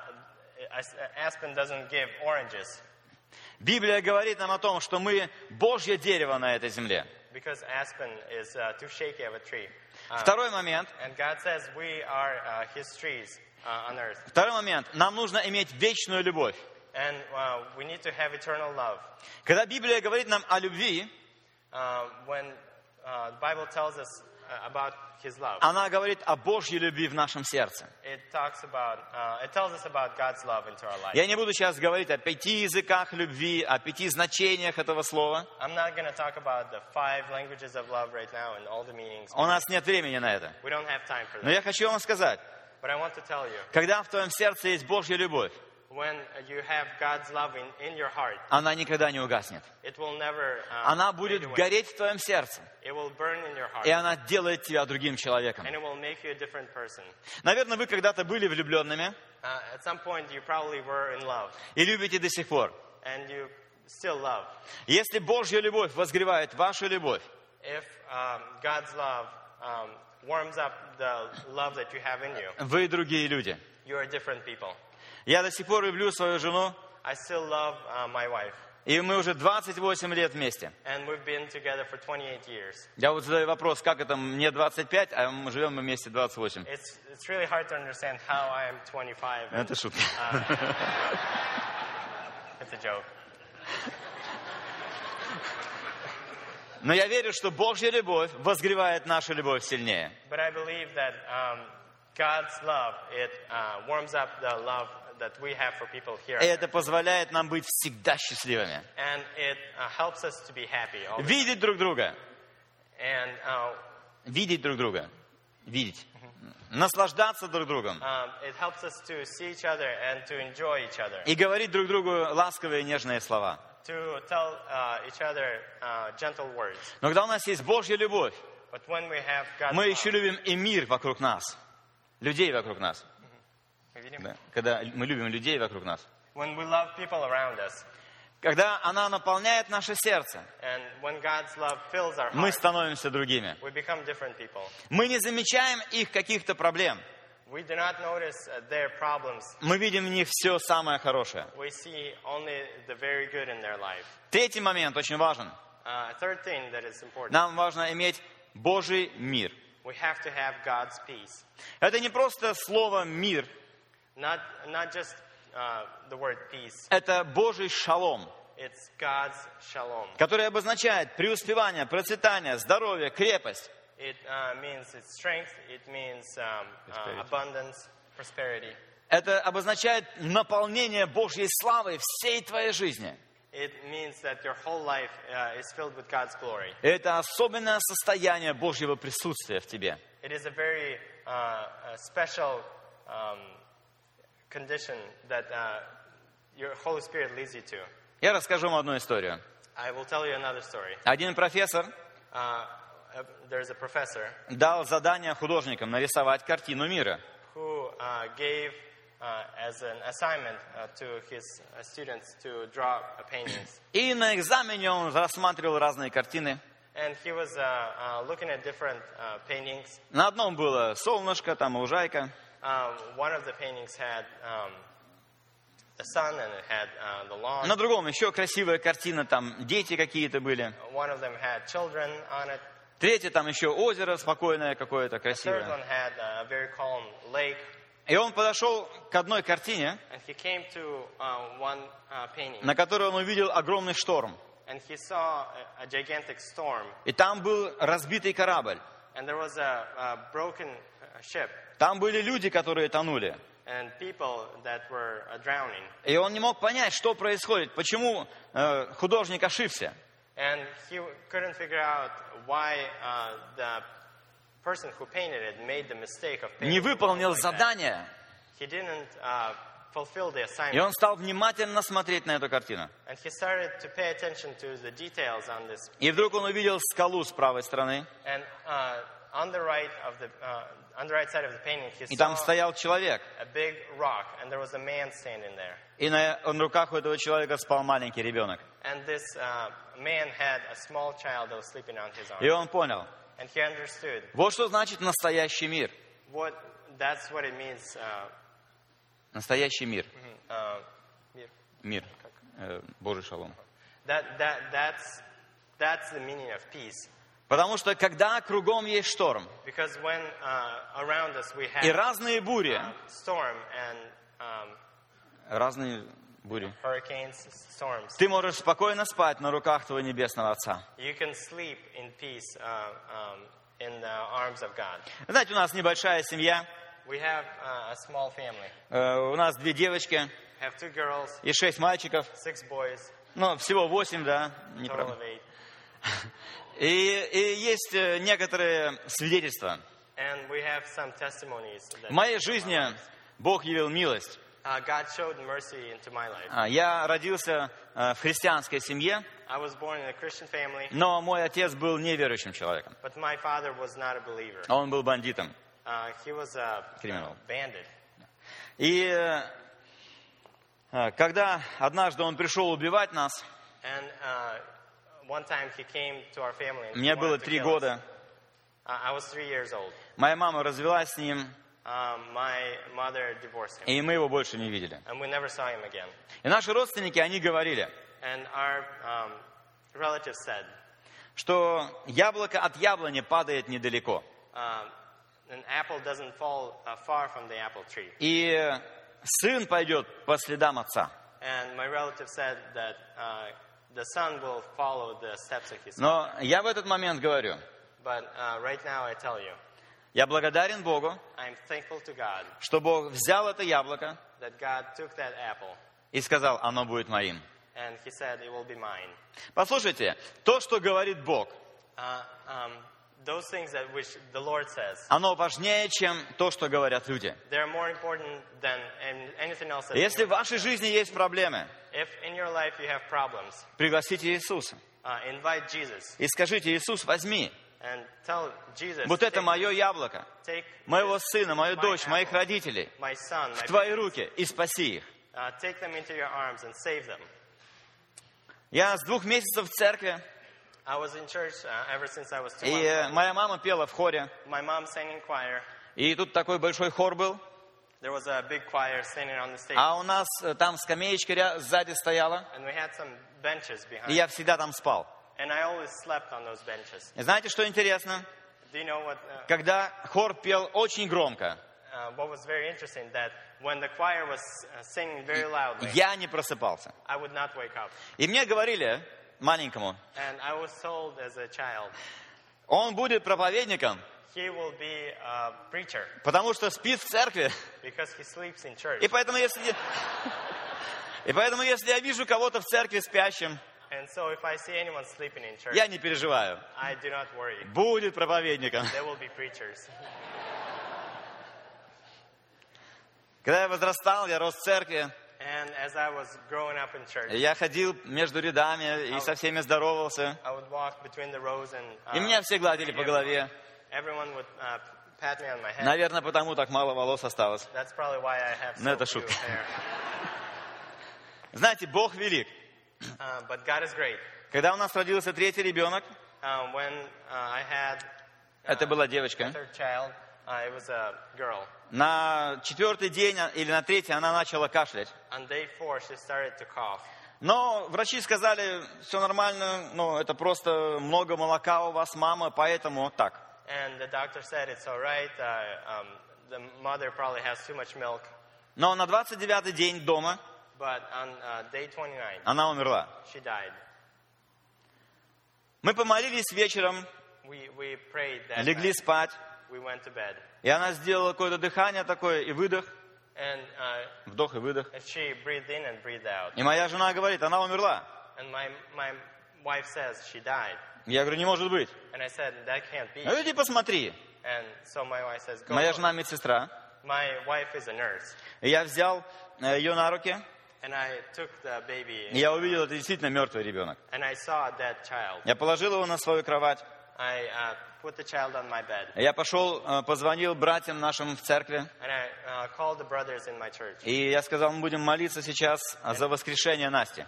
[SPEAKER 5] as- aspen doesn't give oranges
[SPEAKER 4] Библия говорит нам о том, что мы Божье дерево на этой земле.
[SPEAKER 5] because aspen is uh, too shaky of a tree. Uh,
[SPEAKER 4] Второй момент.
[SPEAKER 5] and God says we are uh, His trees uh, on earth.
[SPEAKER 4] Второй момент. Нам нужно иметь вечную любовь.
[SPEAKER 5] And uh, we need to have eternal love.
[SPEAKER 4] Когда Библия говорит нам о любви,
[SPEAKER 5] Uh, when uh, the Bible tells us uh, about His love,
[SPEAKER 4] она говорит о Божьей любви в нашем сердце.
[SPEAKER 5] it talks about, uh, it tells us about God's love into our life.
[SPEAKER 4] Я не буду сейчас говорить о пяти языках любви, о пяти значениях этого слова.
[SPEAKER 5] I'm not going to talk about the five languages of love right now and all the meanings.
[SPEAKER 4] У нас нет времени на это.
[SPEAKER 5] We don't have time for
[SPEAKER 4] Но я хочу вам сказать,
[SPEAKER 5] But I want to tell you,
[SPEAKER 4] когда в твоем сердце есть Божья любовь, она никогда не угаснет.
[SPEAKER 5] uh,
[SPEAKER 4] Она будет гореть в твоем сердце. И она делает тебя другим человеком. Наверное, вы когда-то были влюбленными
[SPEAKER 5] Uh,
[SPEAKER 4] и любите до сих пор. Если Божья любовь возгревает вашу любовь,
[SPEAKER 5] um, um,
[SPEAKER 4] вы другие люди.
[SPEAKER 5] you are different people.
[SPEAKER 4] Я до сих пор люблю свою жену,
[SPEAKER 5] I still love uh, my wife,
[SPEAKER 4] и мы уже 28 лет вместе.
[SPEAKER 5] and we've been together for 28 years.
[SPEAKER 4] Я вот задаю вопрос, как это мне 25, а мы живем мы вместе 28.
[SPEAKER 5] It's, it's really hard to understand how I am 25. and-
[SPEAKER 4] Это шутка. <laughs>
[SPEAKER 5] it's a joke.
[SPEAKER 4] Но я верю, что Божья любовь возгревает нашу любовь сильнее.
[SPEAKER 5] But I believe that um, God's love, it uh, warms up the love
[SPEAKER 4] И это позволяет нам быть всегда счастливыми.
[SPEAKER 5] And it helps us to be happy. always.
[SPEAKER 4] Видеть друг друга.
[SPEAKER 5] And
[SPEAKER 4] Видеть друг друга. Видеть. Наслаждаться друг другом.
[SPEAKER 5] um.
[SPEAKER 4] И говорить друг другу ласковые и нежные слова.
[SPEAKER 5] To tell uh, each other uh.
[SPEAKER 4] Но когда у нас есть Божья любовь,
[SPEAKER 5] But when we have God's
[SPEAKER 4] мы еще любим и мир вокруг нас. Людей вокруг нас. Да. Когда мы любим людей вокруг нас.
[SPEAKER 5] when we love people around us,
[SPEAKER 4] Когда она наполняет наше сердце,
[SPEAKER 5] our
[SPEAKER 4] мы
[SPEAKER 5] heart,
[SPEAKER 4] становимся другими. Мы не замечаем их каких-то проблем.
[SPEAKER 5] Uh.
[SPEAKER 4] Мы видим в них все самое хорошее. Третий момент очень важен.
[SPEAKER 5] Uh,
[SPEAKER 4] Нам важно иметь Божий мир. Это не просто слово «мир»,
[SPEAKER 5] Not, not just uh, the word peace,
[SPEAKER 4] это Божий шалом,
[SPEAKER 5] it's God's shalom.
[SPEAKER 4] который обозначает преуспевание, процветание, здоровье, крепость.
[SPEAKER 5] It uh, means its strength, it means um, uh,
[SPEAKER 4] Prosperity.
[SPEAKER 5] abundance, prosperity.
[SPEAKER 4] Это обозначает наполнение Божьей славой всей твоей жизни.
[SPEAKER 5] It means that your whole life uh, is filled with God's glory.
[SPEAKER 4] Это особенное состояние Божьего присутствия в тебе.
[SPEAKER 5] It is a very uh, special um, condition that uh, your Holy Spirit leads you to.
[SPEAKER 4] Я расскажу вам одну историю.
[SPEAKER 5] I will tell you another story.
[SPEAKER 4] Один профессор
[SPEAKER 5] Uh, uh, there's a professor
[SPEAKER 4] дал задание художникам нарисовать картину мира.
[SPEAKER 5] who uh, gave uh, as an assignment uh, to his uh, students to draw uh, paintings.
[SPEAKER 4] И на экзамене он рассматривал разные картины.
[SPEAKER 5] And he was uh, uh, looking at different uh, paintings.
[SPEAKER 4] На одном было солнышко, там лужайка.
[SPEAKER 5] Um, one of the paintings had um, the sun and it had uh, the lawn.
[SPEAKER 4] На другом еще красивая картина, там дети какие-то были.
[SPEAKER 5] One of them had children on it.
[SPEAKER 4] Третья там еще озеро спокойное какое-то,
[SPEAKER 5] The third
[SPEAKER 4] красивое.
[SPEAKER 5] one had a very calm lake.
[SPEAKER 4] И он подошел к одной картине,
[SPEAKER 5] to uh, one uh, painting.
[SPEAKER 4] на которой он увидел огромный шторм.
[SPEAKER 5] And he saw a, a gigantic storm.
[SPEAKER 4] И там был разбитый корабль.
[SPEAKER 5] And there was a, a uh.
[SPEAKER 4] Там были люди, которые тонули.
[SPEAKER 5] And that were uh.
[SPEAKER 4] И он не мог понять, что происходит, почему э, художник ошибся.
[SPEAKER 5] And he w- couldn't figure out why uh, the person who painted it made the mistake of painting
[SPEAKER 4] Не выполнил
[SPEAKER 5] like
[SPEAKER 4] задание.
[SPEAKER 5] He didn't uh, fulfill the
[SPEAKER 4] И он стал внимательно смотреть на эту картину.
[SPEAKER 5] And he started to pay attention to the details on this.
[SPEAKER 4] И вдруг он увидел скалу с правой стороны.
[SPEAKER 5] And uh, on the right of the uh, on the right side of the painting, he
[SPEAKER 4] И
[SPEAKER 5] saw
[SPEAKER 4] там стоял человек.
[SPEAKER 5] a big rock, and there was a man standing there.
[SPEAKER 4] И на, на руках у этого человека спал маленький ребенок.
[SPEAKER 5] And this uh, man had a small child that was sleeping on his arm.
[SPEAKER 4] И он понял.
[SPEAKER 5] And he understood
[SPEAKER 4] Вот что значит настоящий мир.
[SPEAKER 5] what that's what it means. Uh,
[SPEAKER 4] Настоящий мир.
[SPEAKER 5] uh,
[SPEAKER 4] Мир. Э, Божий шалом.
[SPEAKER 5] that that that's that's the meaning of peace.
[SPEAKER 4] Потому что когда кругом есть шторм
[SPEAKER 5] when uh,
[SPEAKER 4] и разные бури,
[SPEAKER 5] uh, and um,
[SPEAKER 4] разные бури,
[SPEAKER 5] storms,
[SPEAKER 4] ты можешь спокойно спать на руках твоего небесного Отца.
[SPEAKER 5] peace uh, um.
[SPEAKER 4] Знаете, у нас небольшая семья,
[SPEAKER 5] have uh,
[SPEAKER 4] э, у нас две девочки
[SPEAKER 5] girls,
[SPEAKER 4] и шесть мальчиков.
[SPEAKER 5] boys,
[SPEAKER 4] Ну, всего восемь, да, не <laughs> И, и есть э, некоторые свидетельства. В моей жизни Бог явил милость.
[SPEAKER 5] uh.
[SPEAKER 4] А, Я родился э, в христианской семье, но мой отец был неверующим человеком. Он был бандитом.
[SPEAKER 5] Uh, bandit.
[SPEAKER 4] И э, когда однажды он пришел убивать нас,
[SPEAKER 5] And uh,
[SPEAKER 4] мне было три года.
[SPEAKER 5] Uh.
[SPEAKER 4] Моя мама развелась с ним,
[SPEAKER 5] Um,
[SPEAKER 4] и мы его больше не видели. И наши родственники, они говорили,
[SPEAKER 5] um,
[SPEAKER 4] что яблоко от яблони падает недалеко.
[SPEAKER 5] um, uh.
[SPEAKER 4] И сын пойдет по следам отца.
[SPEAKER 5] And my relative said that uh,
[SPEAKER 4] Но я в этот момент говорю,
[SPEAKER 5] But uh, right now I tell you,
[SPEAKER 4] я благодарен Богу,
[SPEAKER 5] I'm thankful to God
[SPEAKER 4] что Бог взял это яблоко
[SPEAKER 5] that God took that apple
[SPEAKER 4] и сказал, оно будет моим.
[SPEAKER 5] and he said it will be mine.
[SPEAKER 4] Послушайте, то, что говорит Бог,
[SPEAKER 5] Uh, um, those things that which the Lord says,
[SPEAKER 4] оно важнее, чем то, что говорят люди.
[SPEAKER 5] they're more important than an- anything else. That
[SPEAKER 4] Если в вашей жизни есть проблемы,
[SPEAKER 5] If in your life you have problems,
[SPEAKER 4] пригласите Иисуса
[SPEAKER 5] uh, invite Jesus
[SPEAKER 4] и скажите, Иисус, возьми,
[SPEAKER 5] and tell Jesus,
[SPEAKER 4] вот это мое яблоко, моего
[SPEAKER 5] this,
[SPEAKER 4] сына, мою
[SPEAKER 5] my
[SPEAKER 4] дочь, моих
[SPEAKER 5] apple,
[SPEAKER 4] родителей,
[SPEAKER 5] my son,
[SPEAKER 4] в
[SPEAKER 5] my
[SPEAKER 4] твои
[SPEAKER 5] babies,
[SPEAKER 4] руки и спаси их.
[SPEAKER 5] uh, take them into your arms and save them.
[SPEAKER 4] Я с двух месяцев в церкви, и э, моя мама пела в хоре,
[SPEAKER 5] My mom sang in choir.
[SPEAKER 4] и тут такой большой хор был,
[SPEAKER 5] There was a big choir standing on the stage,
[SPEAKER 4] а у нас э, там скамеечка сзади стояла,
[SPEAKER 5] and we had some benches behind.
[SPEAKER 4] и я всегда там спал.
[SPEAKER 5] And I always slept on those benches.
[SPEAKER 4] Знаете, что интересно?
[SPEAKER 5] Do you know what? Uh,
[SPEAKER 4] Когда хор пел очень громко,
[SPEAKER 5] uh, what was very interesting that when the choir was uh, singing very loudly,
[SPEAKER 4] я не просыпался.
[SPEAKER 5] I would not wake up.
[SPEAKER 4] И мне говорили, маленькому, он будет проповедником,
[SPEAKER 5] he will be a preacher
[SPEAKER 4] потому что спит в церкви.
[SPEAKER 5] because he sleeps in church.
[SPEAKER 4] И поэтому, если, и поэтому, если я вижу кого-то в церкви спящим,
[SPEAKER 5] And so if I see anyone sleeping in church,
[SPEAKER 4] я не переживаю.
[SPEAKER 5] I do not worry.
[SPEAKER 4] Будет проповедником.
[SPEAKER 5] There will be preachers.
[SPEAKER 4] Когда я возрастал, я рос в церкви, Я ходил между рядами и со всеми здоровался.
[SPEAKER 5] Uh,
[SPEAKER 4] И меня все гладили по голове.
[SPEAKER 5] uh.
[SPEAKER 4] Наверное, потому так мало волос осталось.
[SPEAKER 5] Have
[SPEAKER 4] Ну, это шутка. <laughs> Знаете, Бог велик.
[SPEAKER 5] Uh.
[SPEAKER 4] Когда у нас родился третий ребенок, это была девочка,
[SPEAKER 5] girl.
[SPEAKER 4] на четвертый день или на третий она начала кашлять. Но врачи сказали, все нормально, ну, это просто много молока у вас, мама, поэтому так. Но на 29-й день дома
[SPEAKER 5] But on uh, day 29,
[SPEAKER 4] она умерла.
[SPEAKER 5] she died.
[SPEAKER 4] Мы помолились вечером,
[SPEAKER 5] We, we prayed that
[SPEAKER 4] легли
[SPEAKER 5] night.
[SPEAKER 4] спать,
[SPEAKER 5] We went to bed.
[SPEAKER 4] и она сделала какое-то дыхание такое, и выдох,
[SPEAKER 5] And, uh,
[SPEAKER 4] вдох и выдох.
[SPEAKER 5] and she breathed in and breathed out.
[SPEAKER 4] И моя жена говорит, она умерла.
[SPEAKER 5] And my, my wife says she died.
[SPEAKER 4] Я говорю, не может быть.
[SPEAKER 5] And I said, that can't be.
[SPEAKER 4] Ну иди посмотри.
[SPEAKER 5] And so my wife says, go.
[SPEAKER 4] Моя
[SPEAKER 5] look."
[SPEAKER 4] жена медсестра.
[SPEAKER 5] My wife is a nurse.
[SPEAKER 4] И Я взял э, ее на руки,
[SPEAKER 5] And I took the baby
[SPEAKER 4] и я увидел, это действительно мертвый ребенок.
[SPEAKER 5] and I saw a dead child.
[SPEAKER 4] Я положил его на свою кровать.
[SPEAKER 5] I uh, put the child on my bed.
[SPEAKER 4] Я пошел, э, позвонил братьям нашим в церкви.
[SPEAKER 5] And I uh, called the brothers in my church.
[SPEAKER 4] И я сказал, мы будем молиться сейчас за воскрешение Насти.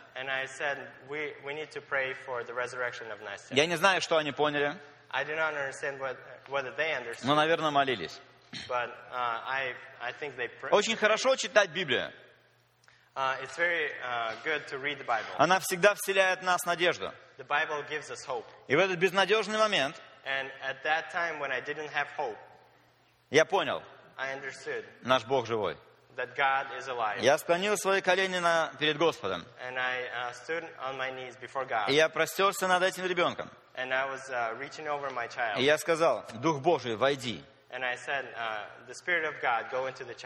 [SPEAKER 4] Я не знаю, что они поняли,
[SPEAKER 5] I do not understand what, whether they understood,
[SPEAKER 4] но, наверное, молились.
[SPEAKER 5] but uh, I, I think they prayed.
[SPEAKER 4] Очень хорошо читать Библию.
[SPEAKER 5] Uh, it's very uh, good to read the Bible.
[SPEAKER 4] Она всегда вселяет в нас надежду.
[SPEAKER 5] The Bible gives us hope.
[SPEAKER 4] И в этот безнадежный момент
[SPEAKER 5] And at that time when I didn't have hope,
[SPEAKER 4] я понял,
[SPEAKER 5] I understood
[SPEAKER 4] наш Бог живой.
[SPEAKER 5] that God is alive.
[SPEAKER 4] Я склонил свои колени на, перед Господом.
[SPEAKER 5] And I uh, stood on my knees before God.
[SPEAKER 4] И я простерся над этим ребенком.
[SPEAKER 5] And I was uh, reaching over my child.
[SPEAKER 4] И я сказал, Дух Божий, войди.
[SPEAKER 5] Uh.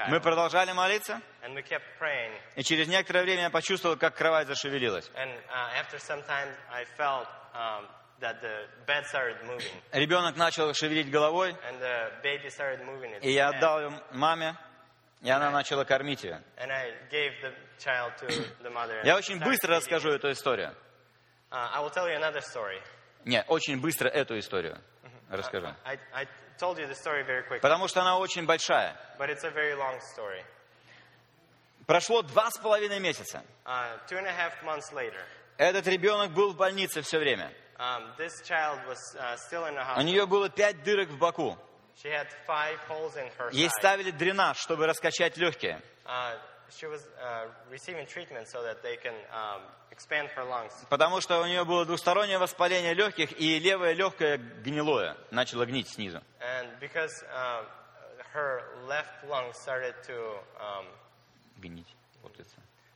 [SPEAKER 4] Мы продолжали молиться,
[SPEAKER 5] And we kept praying.
[SPEAKER 4] и через некоторое время я почувствовал, как кровать зашевелилась.
[SPEAKER 5] And uh, after some time, I felt um, that the bed started moving.
[SPEAKER 4] Ребенок начал шевелить головой,
[SPEAKER 5] And the baby started moving its
[SPEAKER 4] и я отдал ее маме, и она начала кормить ее.
[SPEAKER 5] And I gave the child to the mother. and
[SPEAKER 4] Я очень быстро расскажу эту историю.
[SPEAKER 5] Uh, I will tell you another story.
[SPEAKER 4] Не, очень быстро эту историю расскажу.
[SPEAKER 5] I, I told you the story very quickly,
[SPEAKER 4] Потому что она очень большая.
[SPEAKER 5] but it's a very long story.
[SPEAKER 4] Прошло два с половиной месяца.
[SPEAKER 5] Uh, two and a half months later,
[SPEAKER 4] Этот ребенок был в больнице все время.
[SPEAKER 5] um, this child was uh, still in the
[SPEAKER 4] У нее было пять дырок в боку.
[SPEAKER 5] She had five holes in her
[SPEAKER 4] Ей ставили дренаж, чтобы раскачать легкие.
[SPEAKER 5] Uh, she was uh, receiving treatment so that they can um, expand her lungs.
[SPEAKER 4] Потому что у нее было двустороннее воспаление легких, и левое легкое гнилое, начало гнить снизу.
[SPEAKER 5] And because um, her left lung started to um,
[SPEAKER 4] Гнить. Вот это.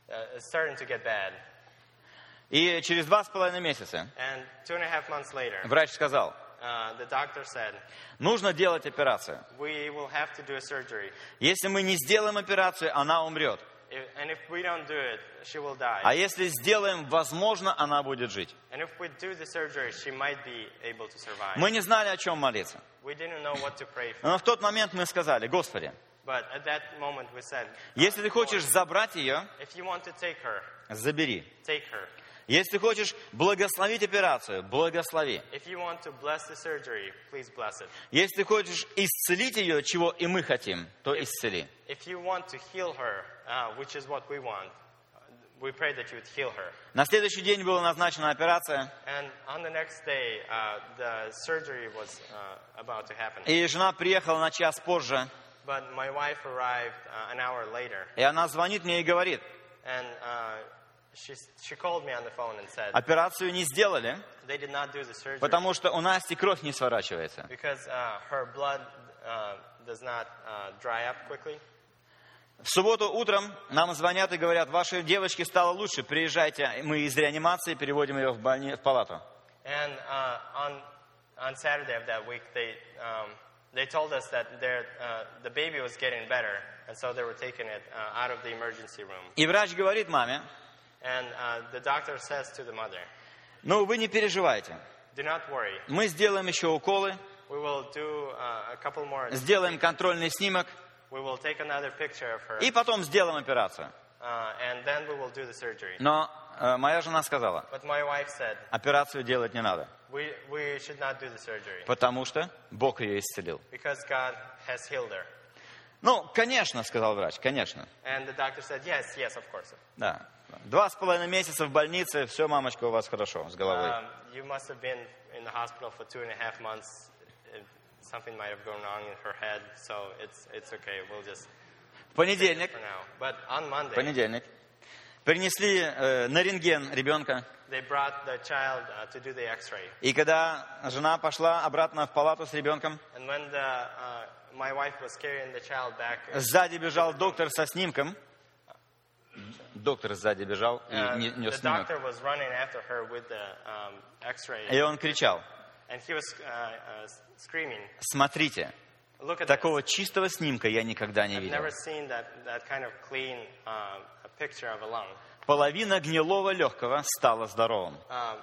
[SPEAKER 5] uh, starting to get bad,
[SPEAKER 4] И через два с половиной месяца
[SPEAKER 5] and two and a half months later,
[SPEAKER 4] врач сказал,
[SPEAKER 5] uh, the doctor said,
[SPEAKER 4] нужно делать операцию.
[SPEAKER 5] "We will have to do a surgery,
[SPEAKER 4] Если мы не сделаем операцию, она умрет.
[SPEAKER 5] If- and if we don't do it, she will die.
[SPEAKER 4] А если сделаем, возможно, она будет жить.
[SPEAKER 5] And if we do the surgery, she might be able to survive."
[SPEAKER 4] Мы не знали, о чем молиться.
[SPEAKER 5] We didn't know what to pray for,
[SPEAKER 4] Но в тот момент мы сказали, Господи,
[SPEAKER 5] but at that moment we said,
[SPEAKER 4] если ты хочешь забрать ее,
[SPEAKER 5] "If you want to take her,
[SPEAKER 4] забери.
[SPEAKER 5] take her.
[SPEAKER 4] Если хочешь благословить операцию, благослови.
[SPEAKER 5] If surgery.
[SPEAKER 4] Если хочешь исцелить ее, чего и мы хотим, то исцели.
[SPEAKER 5] If to heal her, uh, want, uh.
[SPEAKER 4] На следующий день была назначена операция,
[SPEAKER 5] day, uh, was uh,
[SPEAKER 4] и жена приехала на час позже,
[SPEAKER 5] But my wife arrived uh, an hour later,
[SPEAKER 4] и она звонит мне и говорит,
[SPEAKER 5] and uh, she, she called me on the phone and said,
[SPEAKER 4] операцию не сделали,
[SPEAKER 5] they did not do the surgery
[SPEAKER 4] потому что у Насти кровь не сворачивается.
[SPEAKER 5] because uh, her blood uh, does not uh, dry up quickly.
[SPEAKER 4] В субботу утром нам звонят и говорят, вашей девочке стало лучше, приезжайте, мы из реанимации переводим ее в, больни... в палату.
[SPEAKER 5] And uh, on, on Saturday of that week, they, um, they told us that their, uh, the baby was getting better, and so they were taking it uh, out of the emergency room.
[SPEAKER 4] И врач говорит маме,
[SPEAKER 5] And uh, the doctor says to the mother,
[SPEAKER 4] ну вы не переживайте,
[SPEAKER 5] Do not worry.
[SPEAKER 4] мы сделаем еще уколы,
[SPEAKER 5] We will do uh, a couple more.
[SPEAKER 4] сделаем контрольный снимок,
[SPEAKER 5] We will take another picture of her,
[SPEAKER 4] и потом сделаем операцию.
[SPEAKER 5] uh, and then we will do the surgery.
[SPEAKER 4] Но э, моя жена сказала,
[SPEAKER 5] But my wife said,
[SPEAKER 4] операцию делать не надо,
[SPEAKER 5] we, we should not do the surgery
[SPEAKER 4] потому что Бог ее исцелил.
[SPEAKER 5] because God has healed her.
[SPEAKER 4] Ну, конечно, сказал врач, конечно.
[SPEAKER 5] And the doctor said, Yes, yes, of course.
[SPEAKER 4] Да. Два с половиной месяца в больнице, все, мамочка, у вас хорошо с головой.
[SPEAKER 5] Um, you must have been in the hospital for two and a half months. It, something might have gone wrong in her head, so it's, it's okay. We'll just
[SPEAKER 4] В понедельник,
[SPEAKER 5] for now. But on Monday,
[SPEAKER 4] понедельник, принесли э, на рентген ребенка.
[SPEAKER 5] they brought the child uh, to do the.
[SPEAKER 4] И когда жена пошла обратно в палату с ребенком,
[SPEAKER 5] And when the, uh, my wife was carrying the child back, uh,
[SPEAKER 4] сзади бежал доктор со снимком. Доктор сзади бежал и
[SPEAKER 5] uh,
[SPEAKER 4] не- нес снимок.
[SPEAKER 5] um,
[SPEAKER 4] И он кричал,
[SPEAKER 5] uh, uh,
[SPEAKER 4] смотрите,
[SPEAKER 5] "Look at
[SPEAKER 4] такого чистого снимка я никогда не видел.
[SPEAKER 5] uh.
[SPEAKER 4] Половина гнилого легкого стала здоровым.
[SPEAKER 5] Um, uh,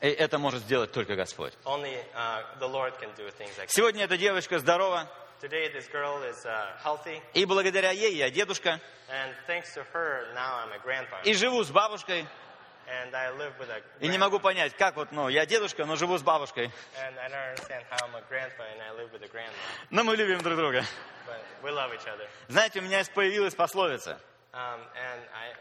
[SPEAKER 4] И это может сделать только Господь.
[SPEAKER 5] Only uh, like.
[SPEAKER 4] Сегодня эта девочка здорова,
[SPEAKER 5] Today, this girl is uh, healthy,
[SPEAKER 4] и благодаря ей я дедушка,
[SPEAKER 5] and thanks to her, now I'm a grandpa,
[SPEAKER 4] и живу с бабушкой.
[SPEAKER 5] and I live with a.
[SPEAKER 4] И не могу понять, как вот, ну, я дедушка, но живу с бабушкой.
[SPEAKER 5] And I don't understand how I'm a grandpa and I live with a grandma,
[SPEAKER 4] Но мы любим друг друга.
[SPEAKER 5] but we love each other.
[SPEAKER 4] Знаете, у меня появилась пословица.
[SPEAKER 5] Um, and I,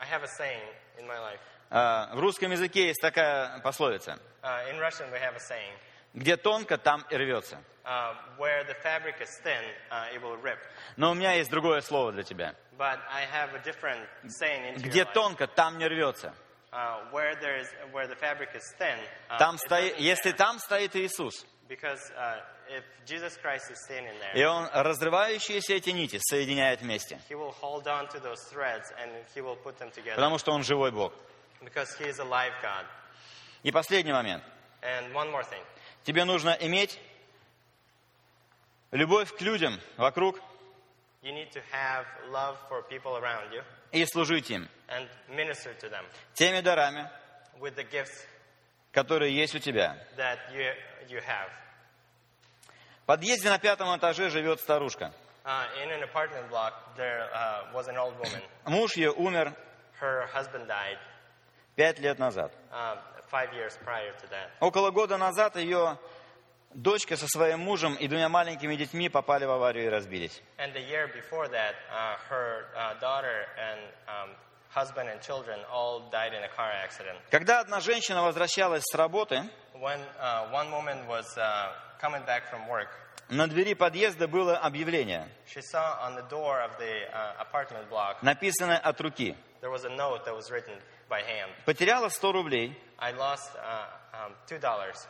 [SPEAKER 5] I have a saying in my life.
[SPEAKER 4] А, В русском языке есть такая пословица.
[SPEAKER 5] Uh, in Russian, we have a saying:
[SPEAKER 4] Где тонко, там и рвется.
[SPEAKER 5] uh, "Where the fabric is thin, uh, it will rip."
[SPEAKER 4] Но у меня есть другое слово для тебя.
[SPEAKER 5] But I have a different saying into
[SPEAKER 4] Где
[SPEAKER 5] your life.
[SPEAKER 4] тонко, там не рвется.
[SPEAKER 5] Uh, where there is, where the fabric is thin, uh,
[SPEAKER 4] Там стоит, если
[SPEAKER 5] tear.
[SPEAKER 4] там стоит Иисус,
[SPEAKER 5] because uh, if Jesus Christ is standing there,
[SPEAKER 4] и Он разрывающиеся эти нити соединяет вместе,
[SPEAKER 5] He will hold on to those threads and He will put them together
[SPEAKER 4] потому что Он живой Бог.
[SPEAKER 5] Because He is a live God.
[SPEAKER 4] И последний момент.
[SPEAKER 5] And one more thing.
[SPEAKER 4] Тебе нужно иметь любовь к людям вокруг
[SPEAKER 5] You need to have love for people around you
[SPEAKER 4] и служить им
[SPEAKER 5] and minister to them
[SPEAKER 4] теми дарами,
[SPEAKER 5] with the gifts
[SPEAKER 4] которые есть у тебя.
[SPEAKER 5] that you, you have.
[SPEAKER 4] В подъезде на пятом этаже живет старушка.
[SPEAKER 5] Uh, in an apartment block, there uh, was an old woman.
[SPEAKER 4] Муж ее умер
[SPEAKER 5] Her husband died
[SPEAKER 4] пять лет назад.
[SPEAKER 5] uh, five years prior to that.
[SPEAKER 4] Около года назад ее дочка со своим мужем и двумя маленькими детьми попали в аварию и разбились.
[SPEAKER 5] And the year before that, uh, her uh, daughter and um, husband and children all died in a car accident.
[SPEAKER 4] Когда одна женщина возвращалась с работы,
[SPEAKER 5] When uh, one woman was uh, coming back from work,
[SPEAKER 4] на двери подъезда было объявление,
[SPEAKER 5] she saw on the door of the uh, apartment block
[SPEAKER 4] написанное от руки.
[SPEAKER 5] there was a note that was written by hand.
[SPEAKER 4] Потеряла 100 рублей.
[SPEAKER 5] I lost uh, um, two dollars.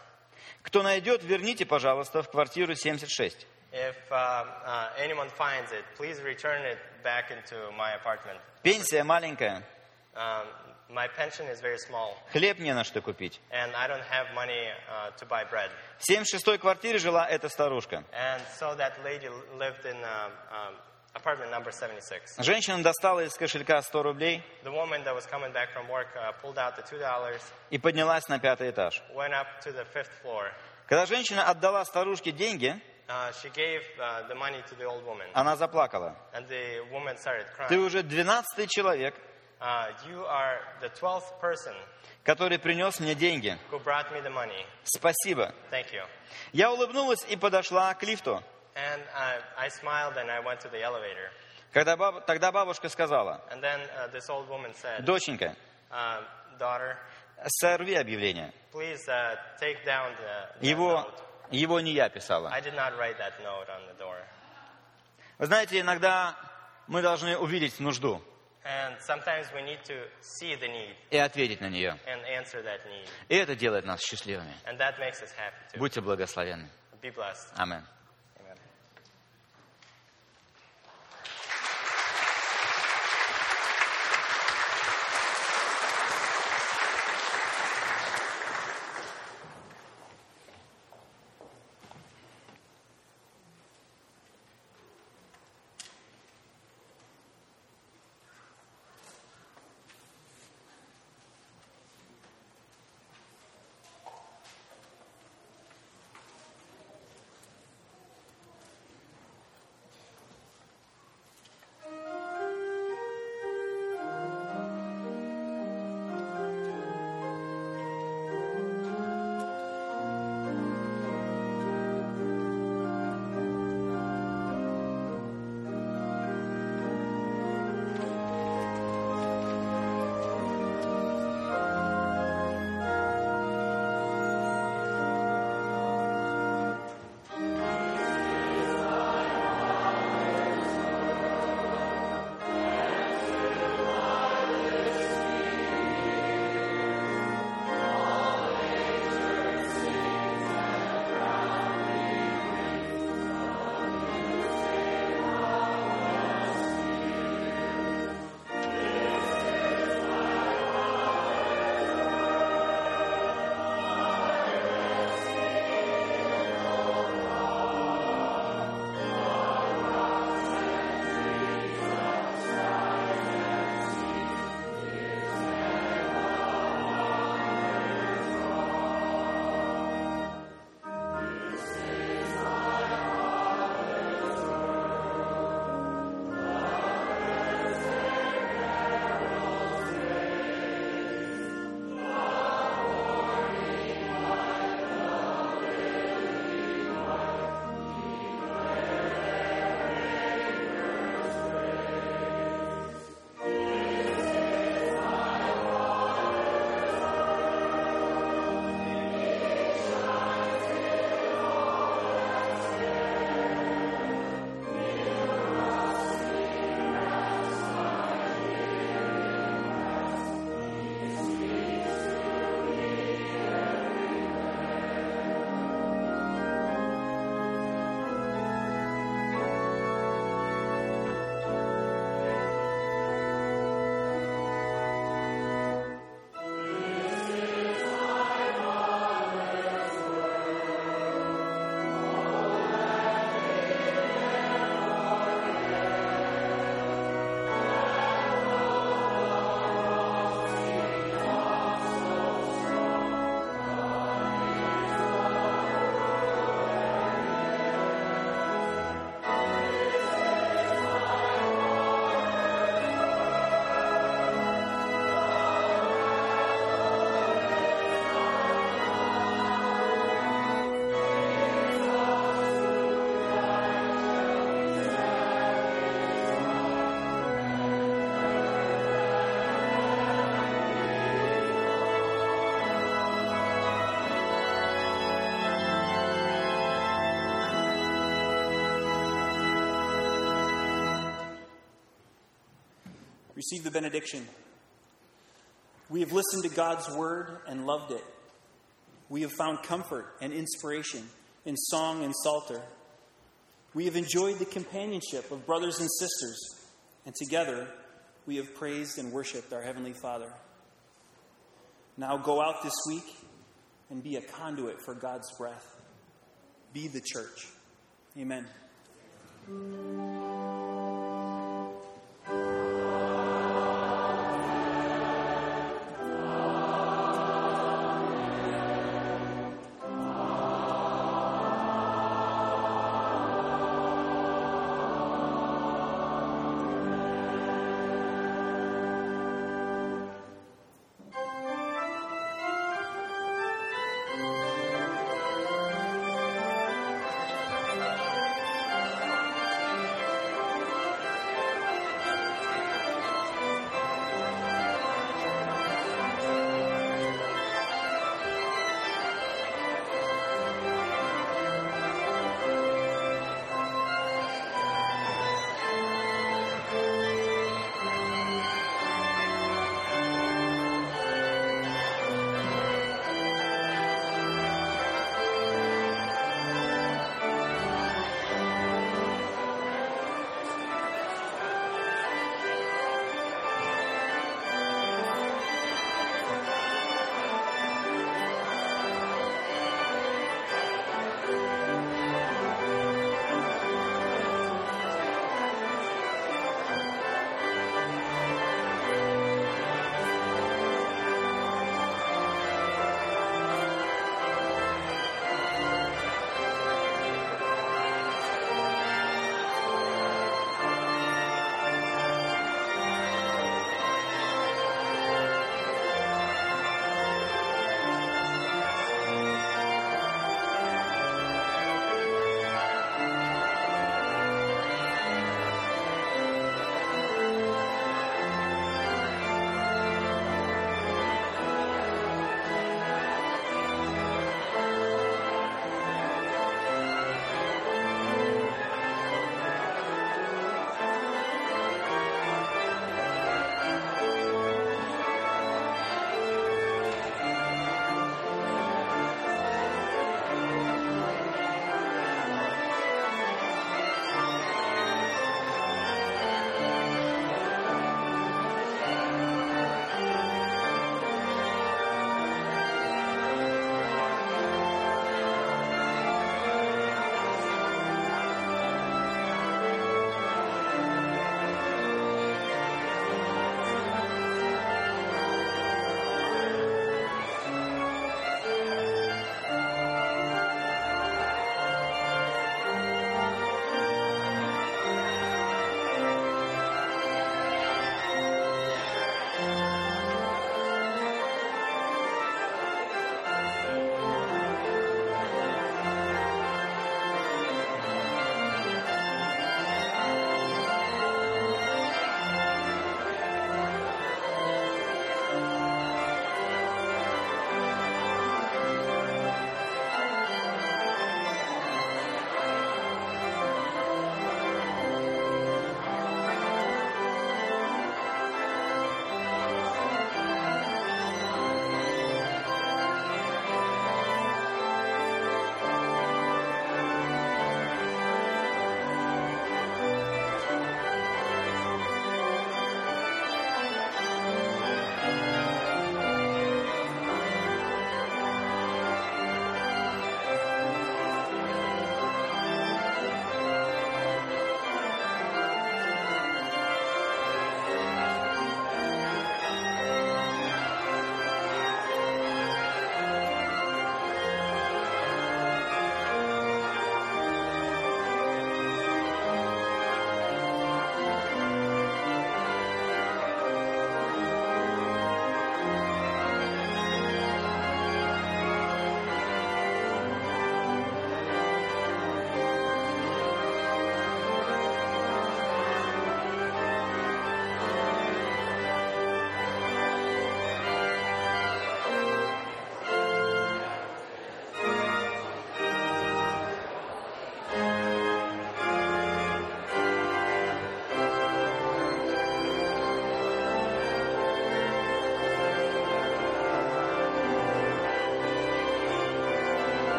[SPEAKER 4] Кто найдет, верните, пожалуйста, в квартиру 76.
[SPEAKER 5] If uh, uh, anyone finds it, please return it back into my apartment.
[SPEAKER 4] Пенсия маленькая,
[SPEAKER 5] Um, my pension is very small,
[SPEAKER 4] хлеб не на что купить.
[SPEAKER 5] and I don't have money uh, to buy bread.
[SPEAKER 4] В 76-й квартире жила эта старушка.
[SPEAKER 5] And so that lady lived in uh, um, apartment number 76.
[SPEAKER 4] Женщина достала из кошелька 100 рублей
[SPEAKER 5] The woman that was coming back from work uh, pulled out the
[SPEAKER 4] и поднялась на пятый этаж.
[SPEAKER 5] went up to the fifth floor.
[SPEAKER 4] Когда женщина отдала старушке деньги,
[SPEAKER 5] Uh, she gave uh, the money to the old woman,
[SPEAKER 4] она заплакала.
[SPEAKER 5] and the woman started
[SPEAKER 4] Ты
[SPEAKER 5] crying.
[SPEAKER 4] уже 12-й человек,
[SPEAKER 5] Uh, you are the twelfth person
[SPEAKER 4] который принес мне деньги.
[SPEAKER 5] who brought me the money.
[SPEAKER 4] Спасибо.
[SPEAKER 5] Thank you.
[SPEAKER 4] Я улыбнулась и подошла к лифту.
[SPEAKER 5] And uh, I smiled and I went to the elevator.
[SPEAKER 4] Когда баб- Тогда бабушка сказала,
[SPEAKER 5] And then uh, this old woman said,
[SPEAKER 4] доченька,
[SPEAKER 5] uh, "Daughter,
[SPEAKER 4] сорви объявление.
[SPEAKER 5] please uh, take down the, the
[SPEAKER 4] Его,
[SPEAKER 5] note.
[SPEAKER 4] его не я писала.
[SPEAKER 5] I did not write that note on the door."
[SPEAKER 4] Вы знаете, иногда мы должны увидеть нужду
[SPEAKER 5] And sometimes we need to see the need
[SPEAKER 4] и ответить на нее.
[SPEAKER 5] and answer that need.
[SPEAKER 4] И это делает нас счастливыми.
[SPEAKER 5] And that makes us happy too.
[SPEAKER 4] Будьте благословенны.
[SPEAKER 5] Be blessed.
[SPEAKER 4] Аминь.
[SPEAKER 2] Receive the benediction. We have listened to God's word and loved it. We have found comfort and inspiration in song and psalter. We have enjoyed the companionship of brothers and sisters, and together we have praised and worshiped our Heavenly Father. Now go out this week and be a conduit for God's breath. Be the church. Amen.